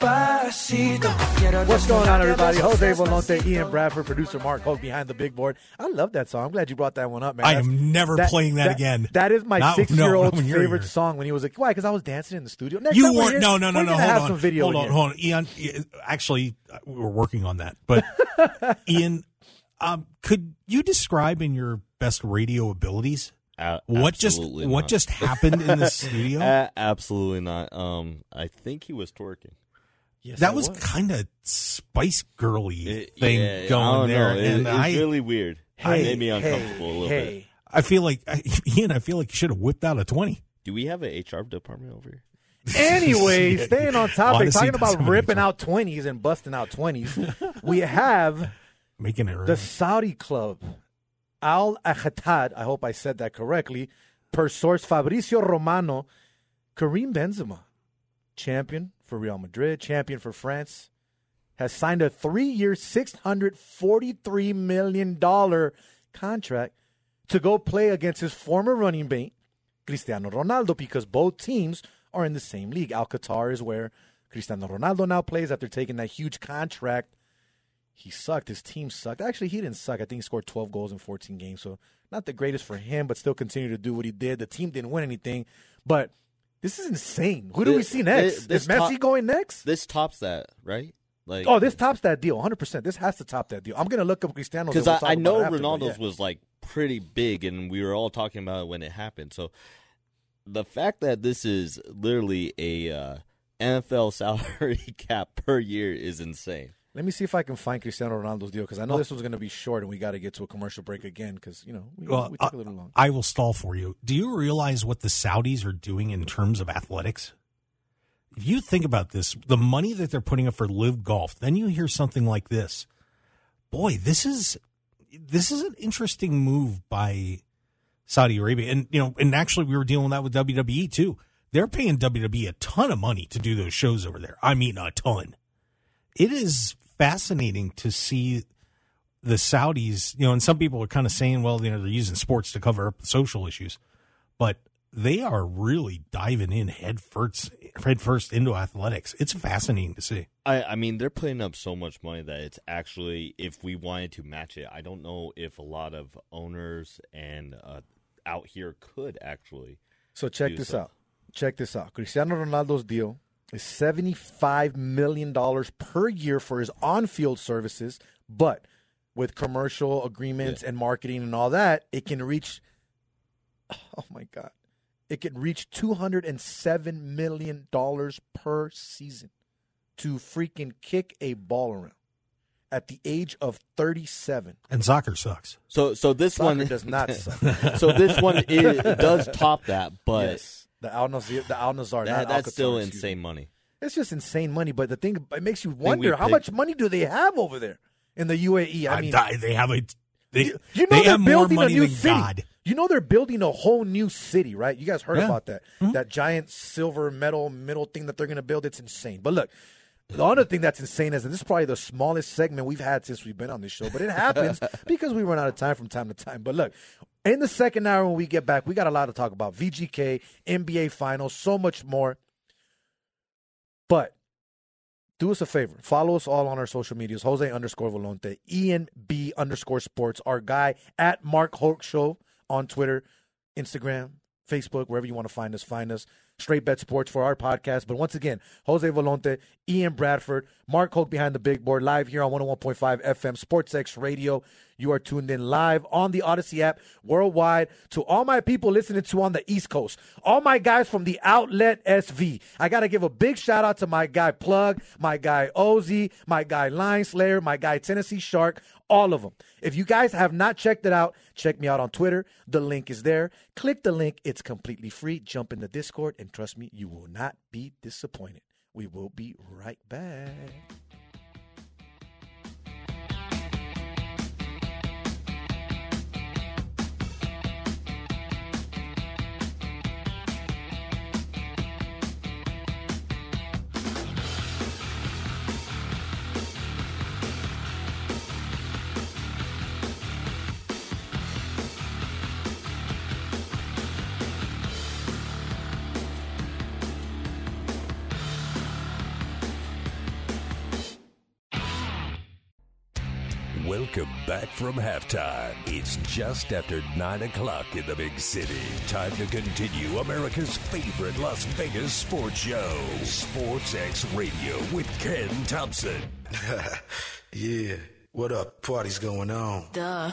What's going on, everybody? Jose Volonte. Ian Bradford, producer Mark Hoke behind the big board. I love that song. I'm glad you brought that one up, man. I That's- am never playing that again. That is my six-year-old's not favorite here. song when he was like, why? Because I was dancing in the studio. Next you weren't. here, No, no, no, no. Hold on. video hold on. Hold on. Ian, Ian, actually, uh, we were working on that. But Ian, um, could you describe in your best radio abilities A- what just absolutely what just happened in the studio? A- absolutely not. Um, I think he was twerking. Yes, that I was, kind of Spice Girly It- thing yeah, I going don't there, know. It- and it's I really weird. Hey, it made me uncomfortable hey, a little hey. bit. I feel like I, Ian. I feel like you should have whipped out a twenty. Do we have an HR department over here? Anyway, staying on topic, Odyssey talking about ripping out 20s and busting out 20s, we have Making it the Saudi club, Al Akhatad. I hope I said that correctly. Per source Fabrizio Romano, Karim Benzema, champion for Real Madrid, champion for France. has signed a six hundred forty-three million dollar contract to go play against his former running mate, Cristiano Ronaldo, because both teams are in the same league. Alcatar is where Cristiano Ronaldo now plays after taking that huge contract. He sucked. His team sucked. Actually, he didn't suck. I think he scored 12 goals in 14 games. So, not the greatest for him, but still continue to do what he did. The team didn't win anything. But this is insane. Who do we see next? this is Messi top- going next? This tops that, right? Like, Oh, this tops that deal. 100%. This has to top that deal. I'm going to look up Cristiano because I, I know Ronaldo's was like pretty big, and we were all talking about it when it happened. So the fact that this is literally a uh, NFL salary cap per year is insane. Let me see if I can find Cristiano Ronaldo's deal because I know this was going to be short and we got to get to a commercial break again because, you know, we, Well, we took I- a little long. I will stall for you. Do you realize what the Saudis are doing in terms of athletics? If you think about this, the money that they're putting up for live golf, then you hear something like this. Boy, this is this is an interesting move by Saudi Arabia. And you know, and actually we were dealing with that with WWE too. They're paying WWE a ton of money to do those shows over there. I mean a ton. It is fascinating to see the Saudis, you know, and some people are kind of saying, well, you know, they're using sports to cover up social issues, but they are really diving in head first, head first into athletics. It's fascinating to see. I, I mean, they're putting up so much money that it's actually, if we wanted to match it, I don't know if a lot of owners and uh, out here could actually. So check this so. out. Check this out. Cristiano Ronaldo's deal is $75 million per year for his on field services, but with commercial agreements and marketing and all that, it can reach, oh my God, it can reach $207 million per season to freaking kick a ball around at the age of 37. And soccer sucks. So, so this Soccer one does not suck. so this one is, does top that, but yes. The Al Nassr, the Al Nassr, that, not that's still insane money. It's just insane money. But the thing, it makes you wonder how picked- much money do they have over there in the UAE? I I mean, they have a they, you, you know they they're have more building a new city. God. You know they're building a whole new city, right? You guys heard Yeah. Mm-hmm. about that? That giant silver metal middle thing that they're going to build. It's insane. But look. The other thing that's insane is that this is probably the smallest segment we've had since we've been on this show, but it happens because we run out of time from time to time. But look, in the second hour when we get back, we got a lot to talk about VGK, NBA Finals, so much more. But do us a favor. Follow us all on our social medias. Jose underscore Volonte, Ian B underscore sports, our guy at Mark Hoke Show on Twitter, Instagram, Facebook, wherever you want to find us, find us. Straight Bet Sports for our podcast. But once again, Jose Volonte, Ian Bradford, Mark Hoke behind the big board, live here on 101.5 FM Sports X Radio. You are tuned in live on the Audacy app worldwide. To all my people listening to on the East Coast, all my guys from the Outlet SV, I got to give a big shout out to my guy Plug, my guy Ozzy, my guy Line Slayer, my guy Tennessee Shark, all of them. If you guys have not checked it out, check me out on Twitter. The link is there. Click the link, it's completely free. Jump in the Discord, and trust me, you will not be disappointed. We will be right back. Welcome back from halftime. It's just after 9 o'clock in the big city. Time to continue America's favorite Las Vegas sports show, Sports X Radio with Ken Thompson. Yeah. What up? Party's going on. Going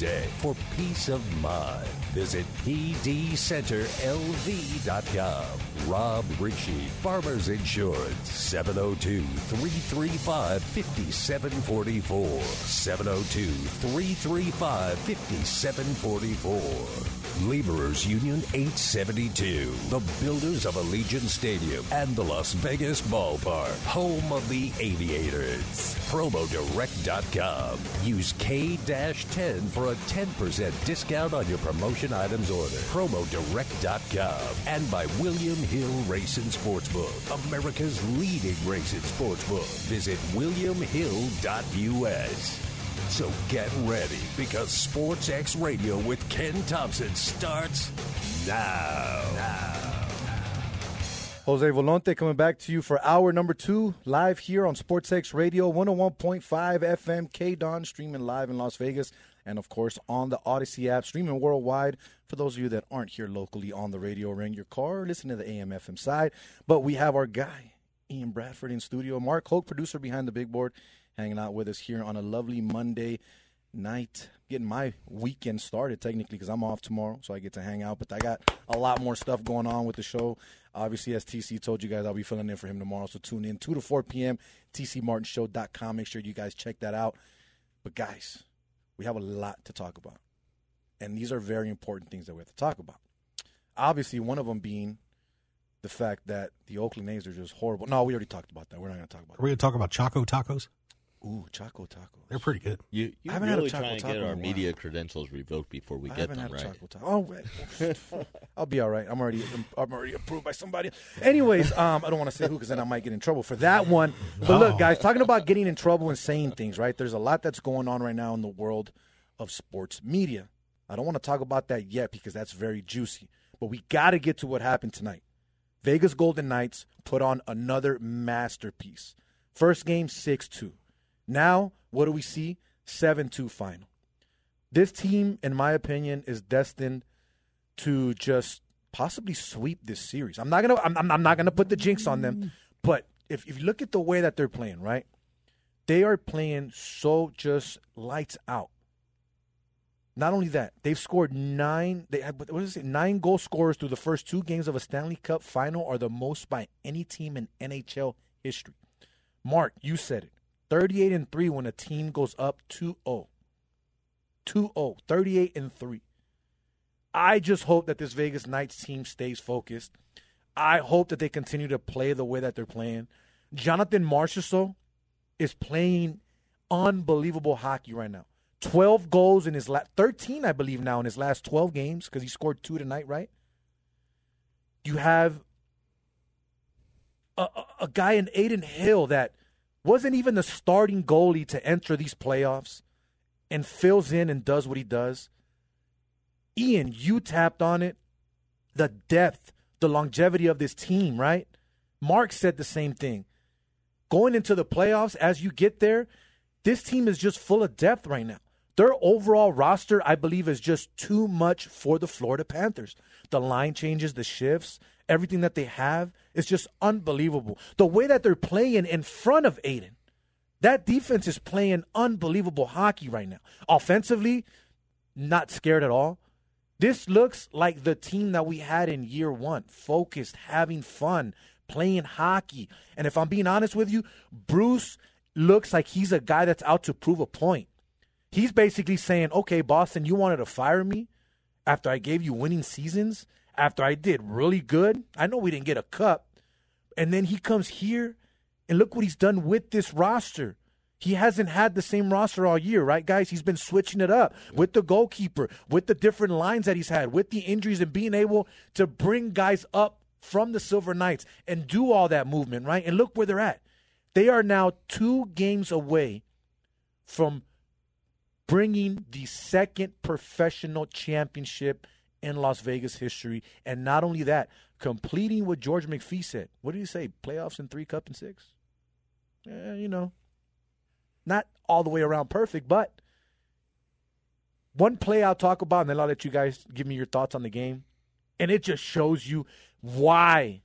day for peace of mind. Visit pdcenterlv.com. Rob Ritchie, Farmers Insurance, 702 335 5744. 702 335 5744. Laborers Union 872, the builders of Allegiant Stadium and the Las Vegas Ballpark, home of the Aviators. PromoDirect.com. Use K-10 for a 10% discount on your promotion items order. PromoDirect.com. And by William Hill Racing Sportsbook, America's leading racing sportsbook. Visit WilliamHill.us. So get ready because Sports X Radio with Ken Thompson starts now. Jose Volonte coming back to you for hour number two, live here on Sports X Radio, 101.5 FM, K-DAWN, streaming live in Las Vegas, and of course on the Audacy app, streaming worldwide. For those of you that aren't here locally on the radio or in your car, listen to the AM FM side. But we have our guy, Ian Bradford, in studio. Mark Hoke, producer behind the big board, hanging out with us here on a lovely Monday night. Getting my weekend started technically because I'm off tomorrow, so I get to hang out. But I got a lot more stuff going on with the show. Obviously, as TC told you guys, I'll be filling in for him tomorrow. So tune in 2 to 4 p.m. TCMartinShow.com. Make sure you guys check that out. But guys, we have a lot to talk about. And these are very important things that we have to talk about. Obviously, one of them being the fact that the Oakland A's are just horrible. No, we already talked about that. We're not going to talk about Are we going to talk about Choco Tacos? That. Ooh, Choco Tacos. They're pretty good. You, I you haven't had a really Choco try and Taco get in a our while. media credentials revoked before we I get haven't them, had a right? Choco Taco. Oh, wait. I'll be all right. I'm already I'm already approved by somebody. Anyways, um, I don't want to say who because then I might get in trouble for that one. But look, guys, talking about getting in trouble and saying things, right? There's a lot that's going on right now in the world of sports media. I don't want to talk about that yet because that's very juicy. But we got to get to what happened tonight. Vegas Golden Knights put on another masterpiece. First game 6-2. Now, what do we see? 7-2 final this team, in my opinion, is destined to just possibly sweep this series. I'm not gonna I'm- I'm not gonna put the jinx on them, but if, if you look at the way that they're playing, right, they are playing so just lights out. Not only that, they've scored nine. They have what is it? Nine goal scorers through the first two games of a Stanley Cup final are the most by any team in NHL history. Mark, you said it. 38 and 3 when a team goes up 2-0. 2-0, 38 and 3. I just hope that this Vegas Knights team stays focused. I hope that they continue to play the way that they're playing. Jonathan Marchessault is playing unbelievable hockey right now. 12 goals in his last 13 I believe now in his last 12 games cuz he scored 2 tonight, right? You have a, a, a guy in Adin Hill that wasn't even the starting goalie to enter these playoffs and fills in and does what he does. Ian, you tapped on it. The depth, the longevity of this team, right? Mark said the same thing. Going into the playoffs, as you get there, this team is just full of depth right now. Their overall roster, I believe, is just too much for the Florida Panthers. The line changes, the shifts, everything that they have is just unbelievable. The way that they're playing in front of Adin, that defense is playing unbelievable hockey right now. Offensively, not scared at all. This looks like the team that we had in year one focused, having fun, playing hockey. And if I'm being honest with you, Bruce looks like he's a guy that's out to prove a point. He's basically saying, okay, Boston, you wanted to fire me after I gave you winning seasons, after I did really good. I know we didn't get a cup. And then he comes here and look what he's done with this roster. He hasn't had the same roster all year, right, guys? He's been switching it up with the goalkeeper, with the different lines that he's had, with the injuries, and being able to bring guys up from the Silver Knights and do all that movement, right? And look where they're at. They are now two games away from bringing the second professional championship in Las Vegas history. And not only that, completing what George McPhee said. What did he say? Playoffs in three, cup in six? Eh, you know, not all the way around perfect, but one play I'll talk about, and then I'll let you guys give me your thoughts on the game. And it just shows you why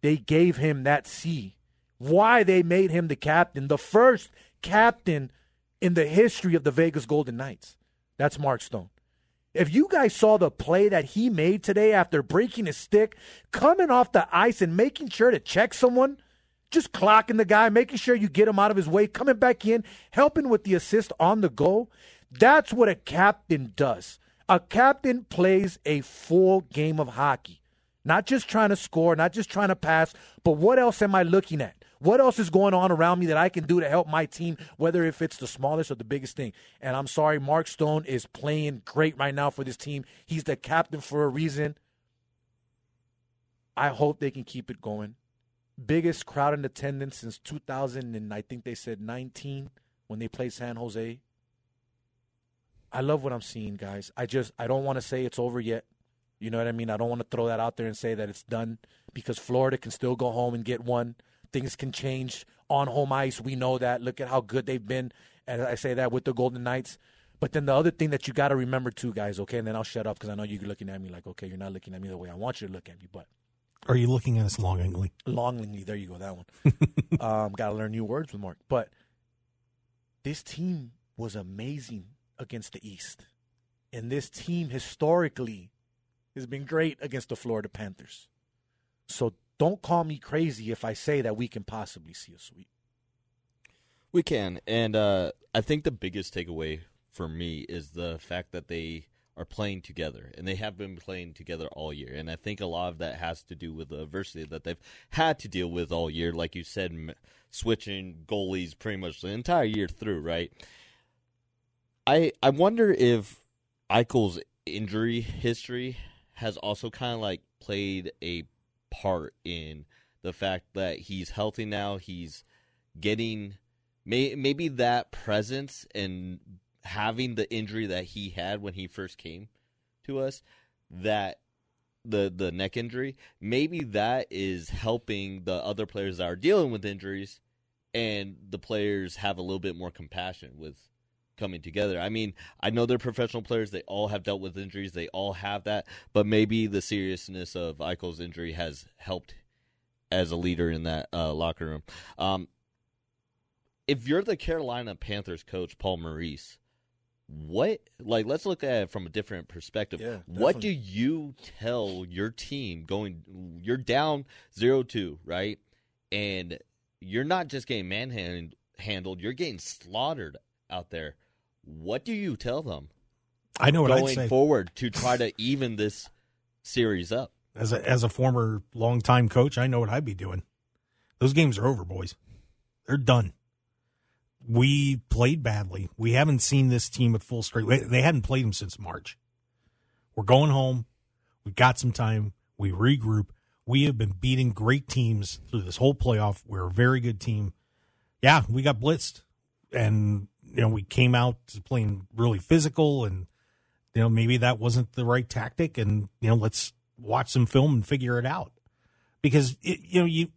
they gave him that C, why they made him the captain, the first captain in the history of the Vegas Golden Knights. That's Mark Stone. If you guys saw the play that he made today after breaking his stick, coming off the ice and making sure to check someone, just clocking the guy, making sure you get him out of his way, coming back in, helping with the assist on the goal, that's what a captain does. A captain plays a full game of hockey. Not just trying to score, not just trying to pass, but what else am I looking at? What else is going on around me that I can do to help my team, whether if it's the smallest or the biggest thing? And I'm sorry, Mark Stone is playing great right now for this team. He's the captain for a reason. I hope they can keep it going. Biggest crowd in attendance since 2000, and I think they said 19 when they played San Jose. I love what I'm seeing, guys. I just I don't want to say it's over yet. You know what I mean? I don't want to throw that out there and say that it's done because Florida can still go home and get one. Things can change on home ice. We know that. Look at how good they've been. And I say that with the Golden Knights. But then the other thing that you got to remember too, guys, okay? And then I'll shut up because I know you're looking at me like, okay, you're not looking at me the way I want you to look at me. But Are you looking at us longingly? longingly, there you go, that one. um, got to learn new words with Mark. But this team was amazing against the East. And this team historically has been great against the Florida Panthers. So don't call me crazy if I say that we can possibly see a sweep. We can, and uh, I think the biggest takeaway for me is the fact that they are playing together, and they have been playing together all year. And I think a lot of that has to do with the adversity that they've had to deal with all year. Like you said, m- switching goalies pretty much the entire year through, right? I I wonder if Eichel's injury history has also kind of like played a part in the fact that he's healthy now. He's getting may, maybe that presence and having the injury that he had when he first came to us that the the neck injury maybe that is helping the other players that are dealing with injuries and the players have a little bit more compassion with coming together. I mean, I know they're professional players. They all have dealt with injuries. They all have that. But maybe the seriousness of Eichel's injury has helped as a leader in that uh, locker room. Um, if you're the Carolina Panthers coach, Paul Maurice, what like let's look at it from a different perspective. Yeah, what do you tell your team going you're down 0-2, right? And you're not just getting manhandled, handled, you're getting slaughtered out there. What do you tell them I know what I'd going say. forward to try to even this series up? as a as a former longtime coach, I know what I'd be doing. Those games are over, boys. They're done. We played badly. We haven't seen this team at full strength. They- They hadn't played them since March. We're going home. We've got some time. We regroup. We have been beating great teams through this whole playoff. We're a very good team. Yeah, we got blitzed, and you know we came out playing really physical, and you know maybe that wasn't the right tactic, and you know let's watch some film and figure it out because it, you know you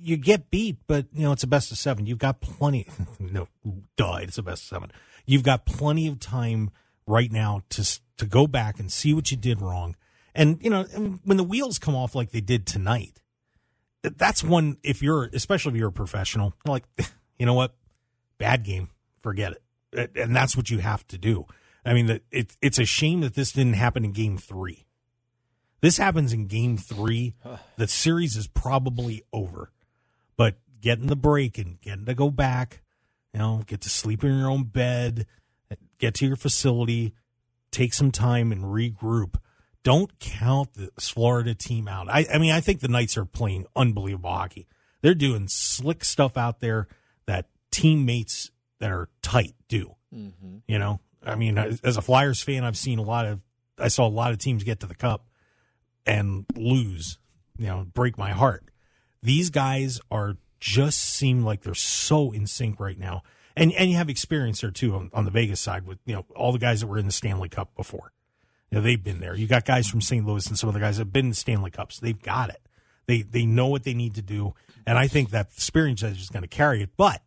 you get beat, but you know it's a best of seven. You've got plenty. No, duh, it's a best of seven. You've got plenty of time right now to to go back and see what you did wrong. And you know when the wheels come off like they did tonight, that's one. If you're especially if you're a professional, like you know what, bad game, forget it. And that's what you have to do. I mean, that it, it's a shame that this didn't happen in Game Three. This happens in Game Three. The series is probably over. But getting the break and getting to go back, you know, get to sleep in your own bed, get to your facility, take some time and regroup. Don't count this Florida team out. I, I mean, I think the Knights are playing unbelievable hockey. They're doing slick stuff out there that teammates that are tight do. Mm-hmm. You know, I mean, as a Flyers fan, I've seen a lot of, I saw a lot of teams get to the cup and lose, you know, break my heart. These guys are just seem like they're so in sync right now. And and you have experience there too on, on the Vegas side with, you know, all the guys that were in the Stanley Cup before. You know, they've been there. You got guys from St. Louis and some other guys that have been in Stanley Cups. They've got it. They they know what they need to do. And I think that experience is just going to carry it. But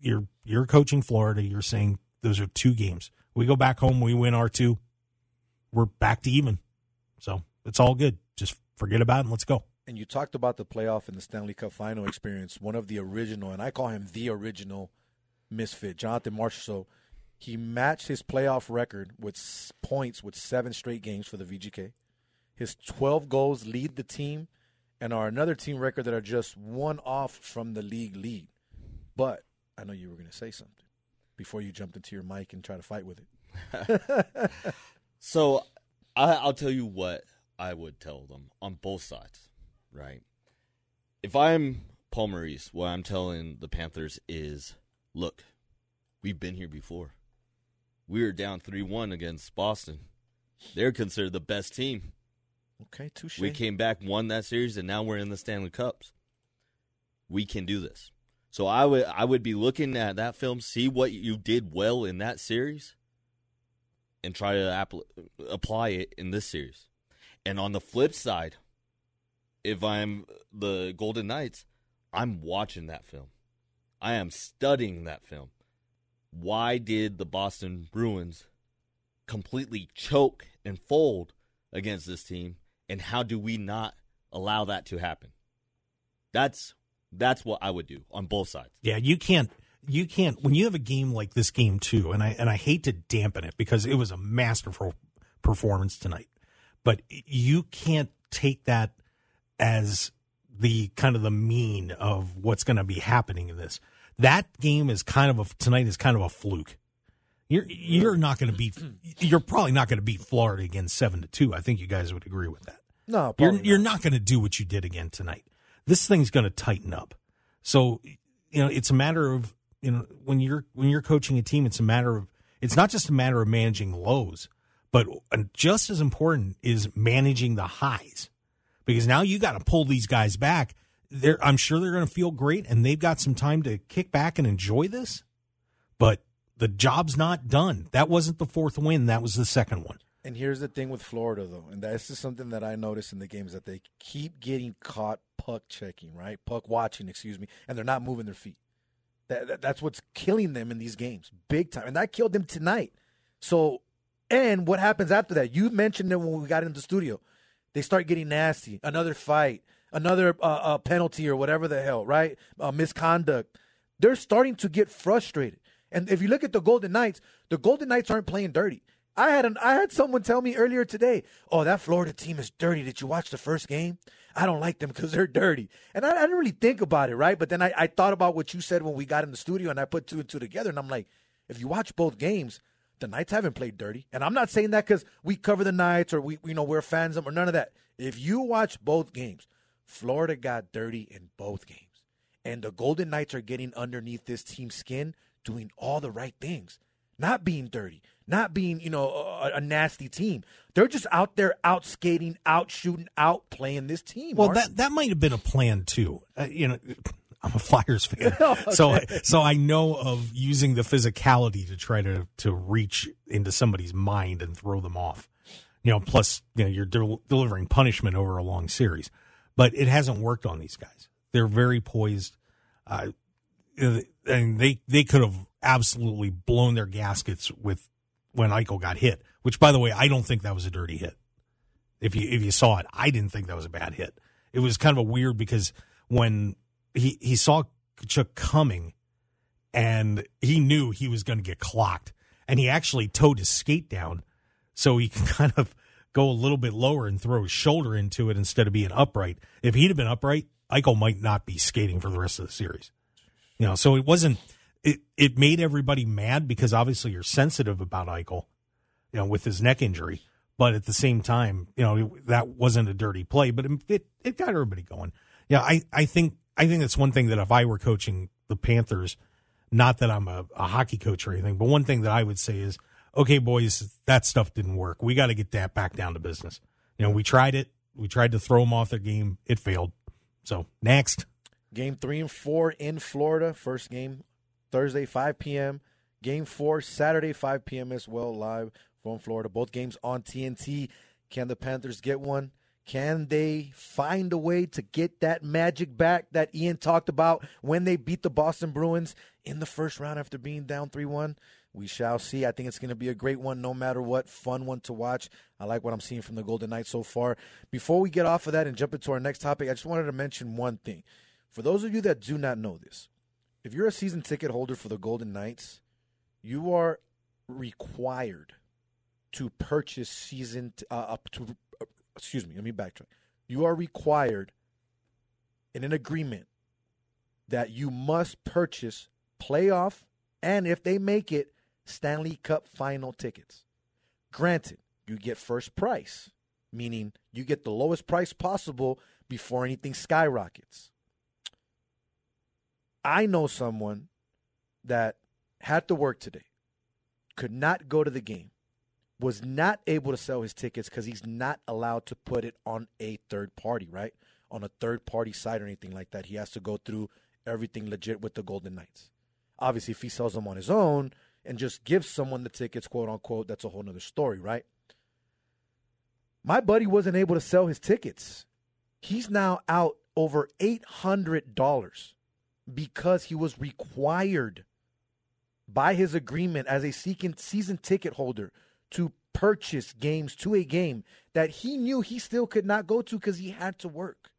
you're you're coaching Florida, you're saying those are two games. We go back home, we win our two, we're back to even. So it's all good. Just forget about it and let's go. And you talked about the playoff and the Stanley Cup final experience. One of the original, and I call him the original misfit, Jonathan Marchessault. He matched his playoff record with points with seven straight games for the VGK. His 12 goals lead the team and are another team record that are just one off from the league lead. But I know you were going to say something before you jumped into your mic and try to fight with it. So I, I'll tell you what I would tell them on both sides, right? If I'm Paul Maurice, what I'm telling the Panthers is, look, we've been here before. We were down three one against Boston. They're considered the best team. Okay, touche. We came back, won that series, and now we're in the Stanley Cups. We can do this. So I would I would be looking at that film, see what you did well in that series, and try to appl- apply it in this series. And on the flip side, if I'm the Golden Knights, I'm watching that film. I am studying that film. Why did the Boston Bruins completely choke and fold against this team and how do we not allow that to happen? That's that's what I would do on both sides. Yeah, you can't you can't when you have a game like this game too, and I and I hate to dampen it because it was a masterful performance tonight. But you can't take that as the kind of the mean of what's going to be happening in this. That game is kind of a tonight is kind of a fluke. You're you're not going to beat. You're probably not going to beat Florida again seven to two. I think you guys would agree with that. no, You're probably you're not. not going to do what you did again tonight. This thing's going to tighten up. So, you know, it's a matter of you know when you're when you're coaching a team, it's a matter of it's not just a matter of managing lows, but just as important is managing the highs. Because now you got to pull these guys back. They're, I'm sure they're going to feel great, and they've got some time to kick back and enjoy this. But the job's not done. That wasn't the fourth win. That was the second one. And here's the thing with Florida, though, and this is something that I noticed in the games that they keep getting caught puck checking, right? Puck watching, excuse me, and they're not moving their feet. That, that- that's what's killing them in these games, big time, and that killed them tonight. So, and what happens after that? You mentioned it when we got into the studio. They start getting nasty. Another fight, another uh, uh, penalty or whatever the hell, right? Uh, misconduct. They're starting to get frustrated. And if you look at the Golden Knights, the Golden Knights aren't playing dirty. I had an I had someone tell me earlier today, "Oh, that Florida team is dirty. Did you watch the first game? I don't like them because they're dirty." And I, I didn't really think about it, right? But then I, I thought about what you said when we got in the studio, and I put two and two together, and I'm like, if you watch both games, the Knights haven't played dirty. And I'm not saying that because we cover the Knights or we you know we're fans of them or none of that. If you watch both games, Florida got dirty in both games, and the Golden Knights are getting underneath this team's skin, doing all the right things not being dirty, not being, you know, a, a nasty team. They're just out there out skating, out shooting, out playing this team. Well, that that might have been a plan too. Uh, you know, I'm a Flyers fan, so I, so I know of using the physicality to try to to reach into somebody's mind and throw them off. You know, plus you know you're del- delivering punishment over a long series, but it hasn't worked on these guys. They're very poised, uh, and they they could have absolutely blown their gaskets with when Eichel got hit. Which, by the way, I don't think that was a dirty hit if you if you saw it. I didn't think that was a bad hit. It was kind of a weird because when he he saw Tkachuk coming, and he knew he was going to get clocked, and he actually towed his skate down so he can kind of go a little bit lower and throw his shoulder into it instead of being upright. If he'd have been upright, Eichel might not be skating for the rest of the series. You know, so it wasn't. It it made everybody mad because obviously you're sensitive about Eichel, you know, with his neck injury. But at the same time, you know, that wasn't a dirty play, but it it, got everybody going. Yeah, I, I think I think that's one thing that if I were coaching the Panthers, not that I'm a, a hockey coach or anything, but one thing that I would say is, okay, boys, that stuff didn't work. We got to get that back down to business. You know, we tried it. We tried to throw them off their game. It failed. So next. Game three and four in Florida. First game Thursday, 5 p.m. Game four Saturday, 5 p.m. as well, live from Florida. Both games on TNT. Can the Panthers get one? Can they find a way to get that magic back that Ian talked about when they beat the Boston Bruins in the first round after being down 3 1? We shall see. I think it's going to be a great one no matter what. Fun one to watch. I like what I'm seeing from the Golden Knights so far. Before we get off of that and jump into our next topic, I just wanted to mention one thing. For those of you that do not know this, if you're a season ticket holder for the Golden Knights, you are required to purchase season t- uh, up to uh, excuse me let me backtrack. You are required in an agreement that you must purchase playoff and if they make it stanley cup final tickets. Granted you get first price meaning you get the lowest price possible before anything skyrockets i know someone that had to work today could not go to the game was not able to sell his tickets because he's not allowed to put it on a third party, right? On a third party site or anything like that. He has to go through everything legit with the Golden Knights. Obviously, if he sells them on his own and just gives someone the tickets, quote unquote, that's a whole nother story, right? My buddy wasn't able to sell his tickets. He's now out over $800 because he was required by his agreement as a season ticket holder to purchase games to a game that he knew he still could not go to because he had to work.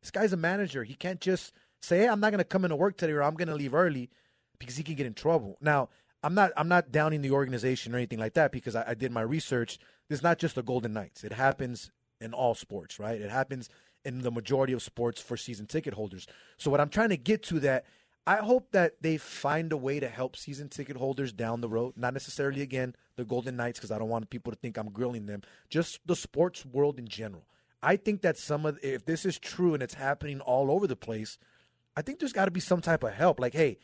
This guy's a manager. He can't just say, "Hey, I'm not going to come into work today or I'm going to leave early," because he can get in trouble. Now, I'm not I'm not downing the organization or anything like that because I, I did my research. It's not just the Golden Knights. It happens in all sports, right? It happens in the majority of sports for season ticket holders. So what I'm trying to get to that I hope that they find a way to help season ticket holders down the road. Not necessarily again the Golden Knights because I don't want people to think I'm grilling them. Just the sports world in general. I think that some of if this is true and it's happening all over the place, I think there's got to be some type of help. Like, hey,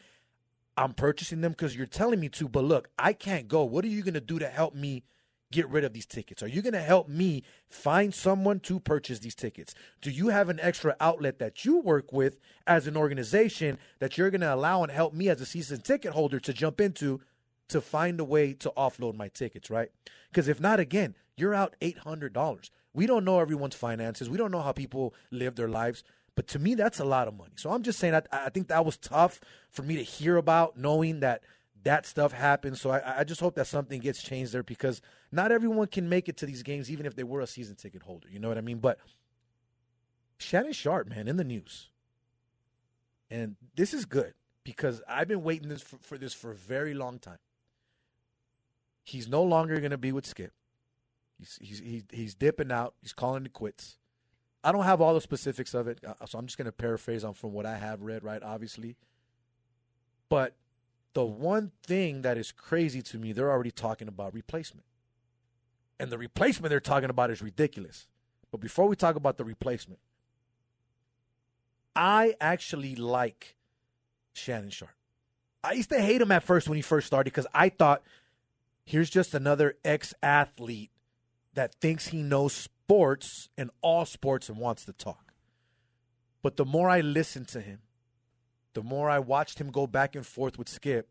I'm purchasing them because you're telling me to, but look, I can't go. What are you going to do to help me get rid of these tickets? Are you going to help me find someone to purchase these tickets? Do you have an extra outlet that you work with as an organization that you're going to allow and help me as a season ticket holder to jump into to find a way to offload my tickets, right? Because if not, again, you're out $800. We don't know everyone's finances. We don't know how people live their lives. But to me, that's a lot of money. So I'm just saying, I, I think that was tough for me to hear about, knowing that that stuff happens. So I, I just hope that something gets changed there because not everyone can make it to these games, even if they were a season ticket holder. You know what I mean? But Shannon Sharpe, man, in the news. And this is good because I've been waiting this for, for this for a very long time. He's no longer going to be with Skip. He's, he's, he's, dipping out. He's calling it quits. I don't have all the specifics of it, uh, so I'm just going to paraphrase on from what I have read, right? Obviously. But the one thing that is crazy to me, they're already talking about replacement. And the replacement they're talking about is ridiculous. But before we talk about the replacement, I actually like Shannon Sharpe. I used to hate him at first when he first started because I thought here's just another ex athlete that thinks he knows sports and all sports and wants to talk. But the more I listen to him, the more I watched him go back and forth with Skip,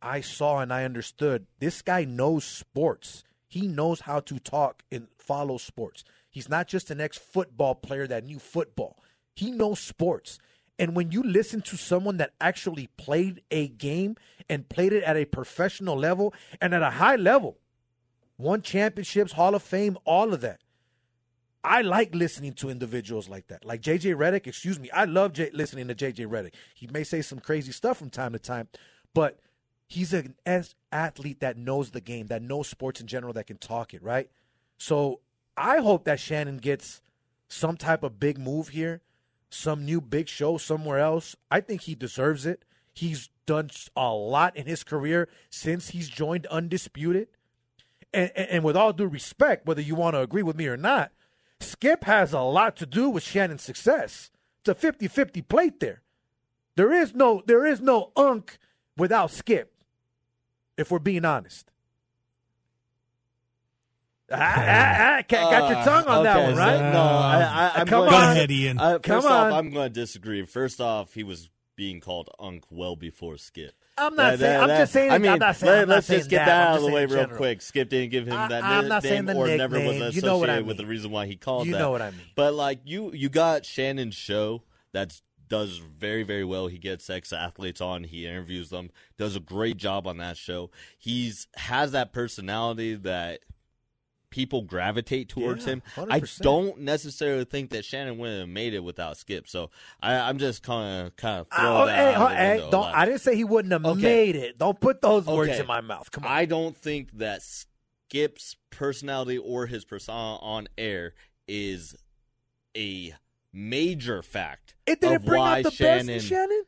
I saw and I understood this guy knows sports. He knows how to talk and follow sports. He's not just an ex football player that knew football, he knows sports. And when you listen to someone that actually played a game and played it at a professional level and at a high level, won championships, Hall of Fame, all of that, I like listening to individuals like that. Like JJ Redick, excuse me. I love J- listening to JJ Redick. He may say some crazy stuff from time to time, but he's an athlete that knows the game, that knows sports in general, that can talk it, right? So I hope that Shannon gets some type of big move here, some new big show somewhere else. I think he deserves it. He's done a lot in his career since he's joined Undisputed. And, and, and with all due respect, whether you want to agree with me or not, Skip has a lot to do with Shannon's success. It's a 50-50 plate there. There is no there is no unk without Skip. If we're being honest. I, I, I got your uh, tongue on that Okay, one, so- right? no, I, I, I'm Come going Go on. ahead, Ian. Uh, Come first off, on. I'm going to disagree. First off, he was being called Unk well before Skip. I'm not That- saying. that- I'm that- just saying. I mean, I'm not saying. let, us just get that. that out of the way real general. quick. Skip didn't give him I- that name or never was nickname. associated You know I with the reason why he called that. You that. know what I mean. But like you, you got Shannon's show that's does very very well. He gets ex athletes on. He interviews them. Does a great job on that show. He's has that personality that people gravitate towards Yeah, him. I 100%. don't necessarily think that Shannon wouldn't have made it without Skip. So I, I'm just kind of kind of throw Oh, that hey, out hey, window. don't, Like, I didn't say he wouldn't have Okay. made it. Don't put those words Okay. in my mouth. Come on. I don't think that Skip's personality or his persona on air is a major fact it didn't of bring why out the Shannon. best in Shannon.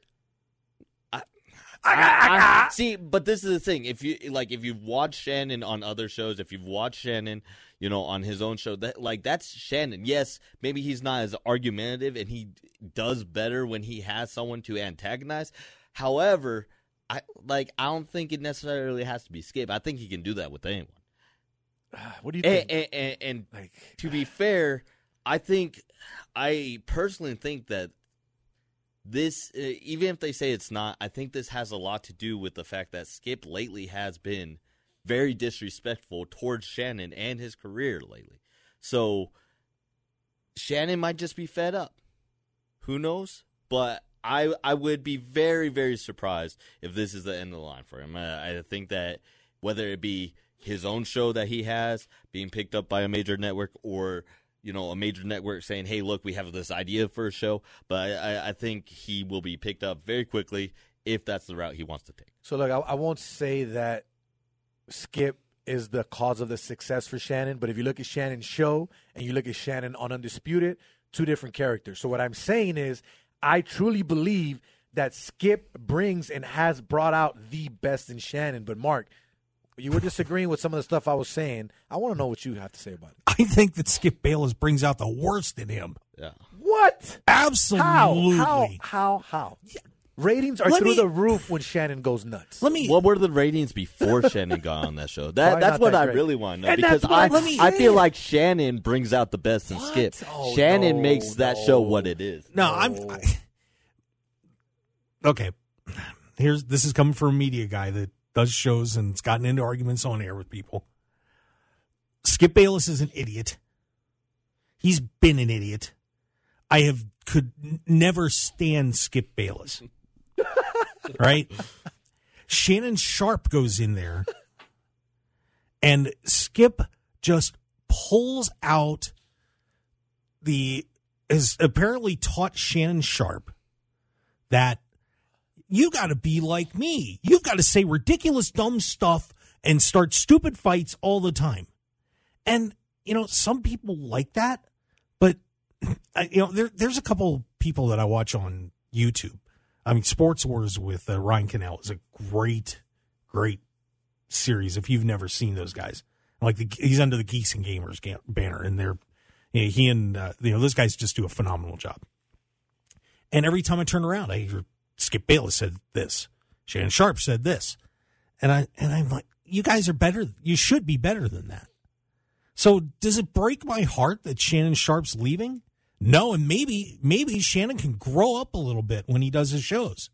I- I- see, but this is the thing. If you like, if you've watched Shannon on other shows, if you've watched Shannon, you know, on his own show, that like that's Shannon. Yes, maybe he's not as argumentative, and he does better when he has someone to antagonize. However, I like I don't think it necessarily has to be Skip. I think he can do that with anyone. What do you And, think? and, and, and like, to be fair, I think I personally think that this, uh, even if they say it's not, I think this has a lot to do with the fact that Skip lately has been very disrespectful towards Shannon and his career lately. So Shannon might just be fed up. Who knows? But I I would be very very surprised if this is the end of the line for him. I, I think that whether it be his own show that he has being picked up by a major network or you know a major network saying hey look we have this idea for a show but I, I think he will be picked up very quickly if that's the route he wants to take So look, I, I won't say that Skip is the cause of the success for Shannon, but if you look at Shannon's show and you look at Shannon on Undisputed, two different characters. So what I'm saying is, I truly believe that Skip brings and has brought out the best in Shannon. But Mark, you were disagreeing with some of the stuff I was saying. I want to know what you have to say about it. I think that Skip Bayless brings out the worst in him. yeah What? Absolutely. How? How? How? How? Ratings are Let through me- the roof when Shannon goes nuts. Let me. what were the ratings before Shannon got on that show? That that's what that I great. really want to know And because I I'm Let me- I feel like Shannon brings out the best in What? Skip. Oh, Shannon no, makes that no. show what it is. no, I'm. I, okay. Here's this is coming from a media guy that does shows and has gotten into arguments on air with people. Skip Bayless is an idiot. He's been an idiot. I have could never stand Skip Bayless. right? Shannon Sharpe goes in there and Skip just pulls out the has apparently taught Shannon Sharpe that you got to be like me. You've got to say ridiculous, dumb stuff and start stupid fights all the time. And you know, some people like that, but I, you know, there, there's a couple people that I watch on YouTube. I mean, Sports Wars with uh, Ryan Cannell is a great, great series. If you've never seen those guys, like the, he's under the Geeks and Gamers ga- banner, and they're you know, he and uh, you know those guys just do a phenomenal job. And every time I turn around, I hear Skip Bayless said this, Shannon Sharpe said this, and I and I'm like, you guys are better. You should be better than that. So does it break my heart that Shannon Sharpe's leaving? No, and maybe maybe Shannon can grow up a little bit when he does his shows.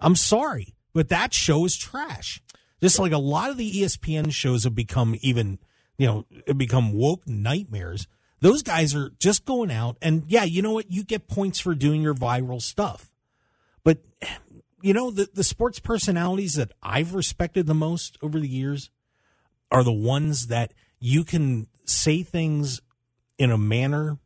I'm sorry, but that show is trash. Just like a lot of the ESPN shows have become even, you know, become woke nightmares. Those guys are just going out and yeah, you know what? You get points for doing your viral stuff. But you know, the the sports personalities that I've respected the most over the years are the ones that you can say things in a manner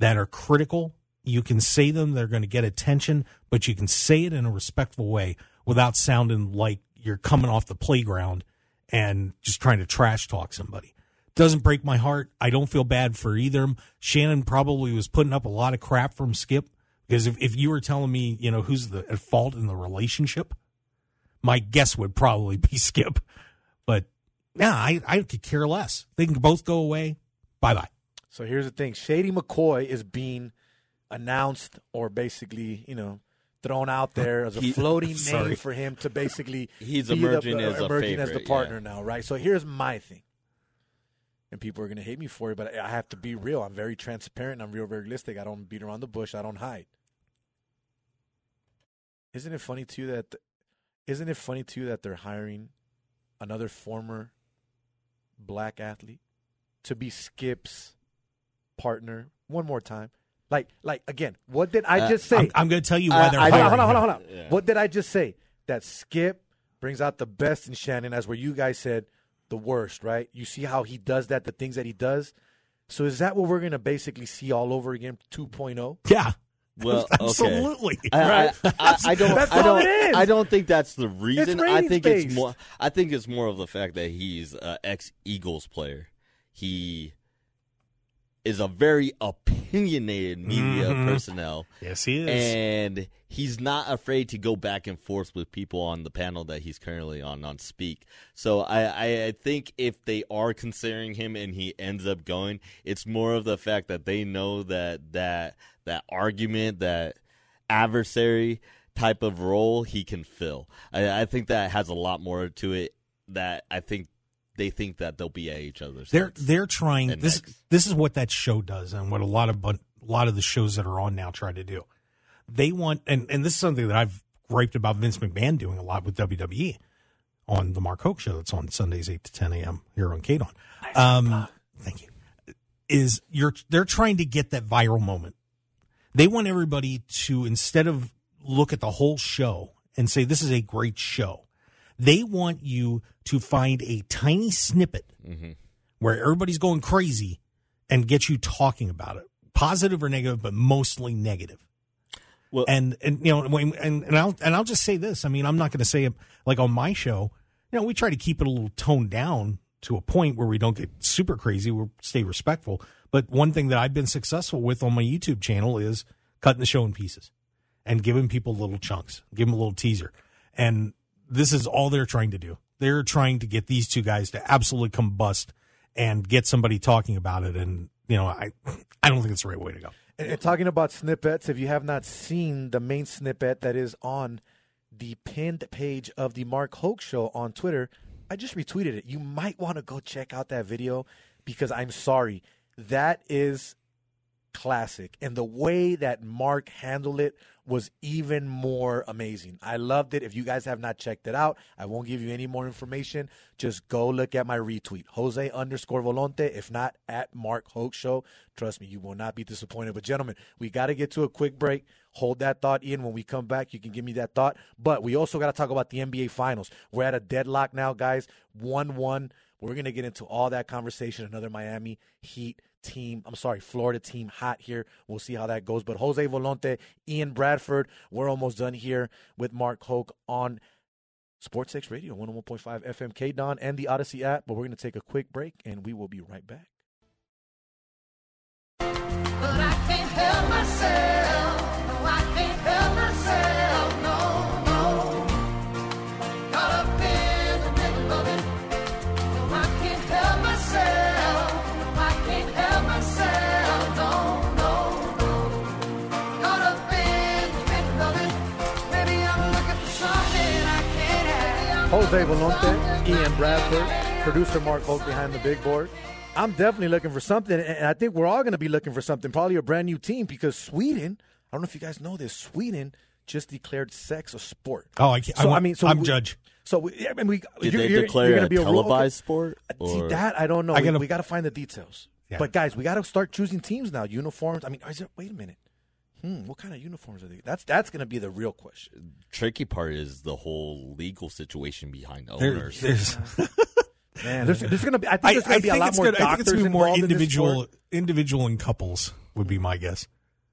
that are critical. You can say them, they're going to get attention, but you can say it in a respectful way without sounding like you're coming off the playground and just trying to trash talk somebody. Doesn't break my heart. I don't feel bad for either. Shannon probably was putting up a lot of crap from Skip because if, if you were telling me, you know, who's the at fault in the relationship, my guess would probably be Skip. But yeah, I, I could care less. They can both go away. Bye bye. So here's the thing: Shady McCoy is being announced, or basically, you know, thrown out there as a He- floating sorry. name for him to basically He's emerging the, as a emerging as the partner yeah. now, right? So here's my thing, and people are gonna hate me for it, but I I have to be real. I'm very transparent. I'm real realistic. I don't beat around the bush. I don't hide. Isn't it funny to you that? Isn't it funny to you that they're hiring another former black athlete to be Skip's partner one more time? Like, like again, what did I Uh, just say? I'm, I'm going to tell you why I- they're I hiring hold on, him. hold on, hold on. Yeah. What did I just say? That Skip brings out the best in Shannon, as where you guys said the worst, right? You see how he does that, the things that he does. So is that what we're going to basically see all over again 2.0? Yeah. Well, okay. absolutely. I, I, I, I don't. That's I don't. it is. I don't think that's the reason. I think based. it's more. I think it's more of the fact that he's an ex Eagles player. He is a very opinionated media Mhm. personnel, yes, he is. and he's not afraid to go back and forth with people on the panel that he's currently on on Speak. So I, I, I think if they are considering him and he ends up going, it's more of the fact that they know that that that argument, that adversary type of role he can fill. I, I think that has a lot more to it. That I think they think that they'll be at each other's. they're throats. they're trying and this necks. this is what that show does and what a lot of but a lot of the shows that are on now try to do they want and and this is something that i've griped about vince mcmahon doing a lot with wwe on the mark hoke show that's on sundays 8 to 10 a.m here on K-DAWN um thank you is you're they're trying to get that viral moment they want everybody to instead of look at the whole show and say this is a great show they want you to find a tiny snippet mm-hmm. where everybody's going crazy and get you talking about it, positive or negative, but mostly negative. Well- and and you know, and and I'll and I'll just say this. I mean, I'm not going to say it like on my show. You know, we try to keep it a little toned down to a point where we don't get super crazy. We stay respectful. But one thing that I've been successful with on my YouTube channel is cutting the show in pieces and giving people little chunks, give them a little teaser. And this is all they're trying to do. They're trying to get these two guys to absolutely combust and get somebody talking about it. And you know, I I don't think it's the right way to go. And, talking about snippets, if you have not seen the main snippet that is on the pinned page of the Mark Hoke Show on Twitter, I just retweeted it. You might want to go check out that video because I'm sorry, that is classic. And the way that Mark handled it was even more amazing. I loved it. If you guys have not checked it out, I won't give you any more information. Just go look at my retweet, Jose underscore Volonte. If not, at Mark Hoke Show. Trust me, you will not be disappointed. But gentlemen, we got to get to a quick break. Hold that thought, Ian. When we come back, you can give me that thought. But we also got to talk about the NBA Finals. We're at a deadlock now, guys. 1 1. We're going to get into all that conversation. Another Miami Heat team. I'm sorry, Florida team hot here. We'll see how that goes. But Jose Volonte, Ian Bradford, we're almost done here with Mark Hoke on Sports X Radio, 101.5 FM K-DAWN and the Audacy app. But we're going to take a quick break and we will be right back. Jose Volonte, Ian Bradford, producer Mark Hoke behind the big board. I'm definitely looking for something, and I think we're all going to be looking for something. Probably a brand new team because Sweden. I don't know if you guys know this. Sweden just declared sex a sport. Oh, I, can't, So, I, I mean, so I'm we- judge. So we, I mean, we Did you're, they you're, declare you're gonna a be a rule- televised sport? Uh, see that I don't know. I we, gotta- we got to find the details. Yeah. But guys, we got to start choosing teams now. Uniforms. I mean, is there, wait a minute. Hmm, what kind of uniforms are they? That's that's going to be the real question. tricky part is the whole legal situation behind There- owners. there's, Man, there's, there's going to be. I think there's going to be a lot it's more gonna, I think it's gonna be more involved in this individual, individual and couples would be my guess.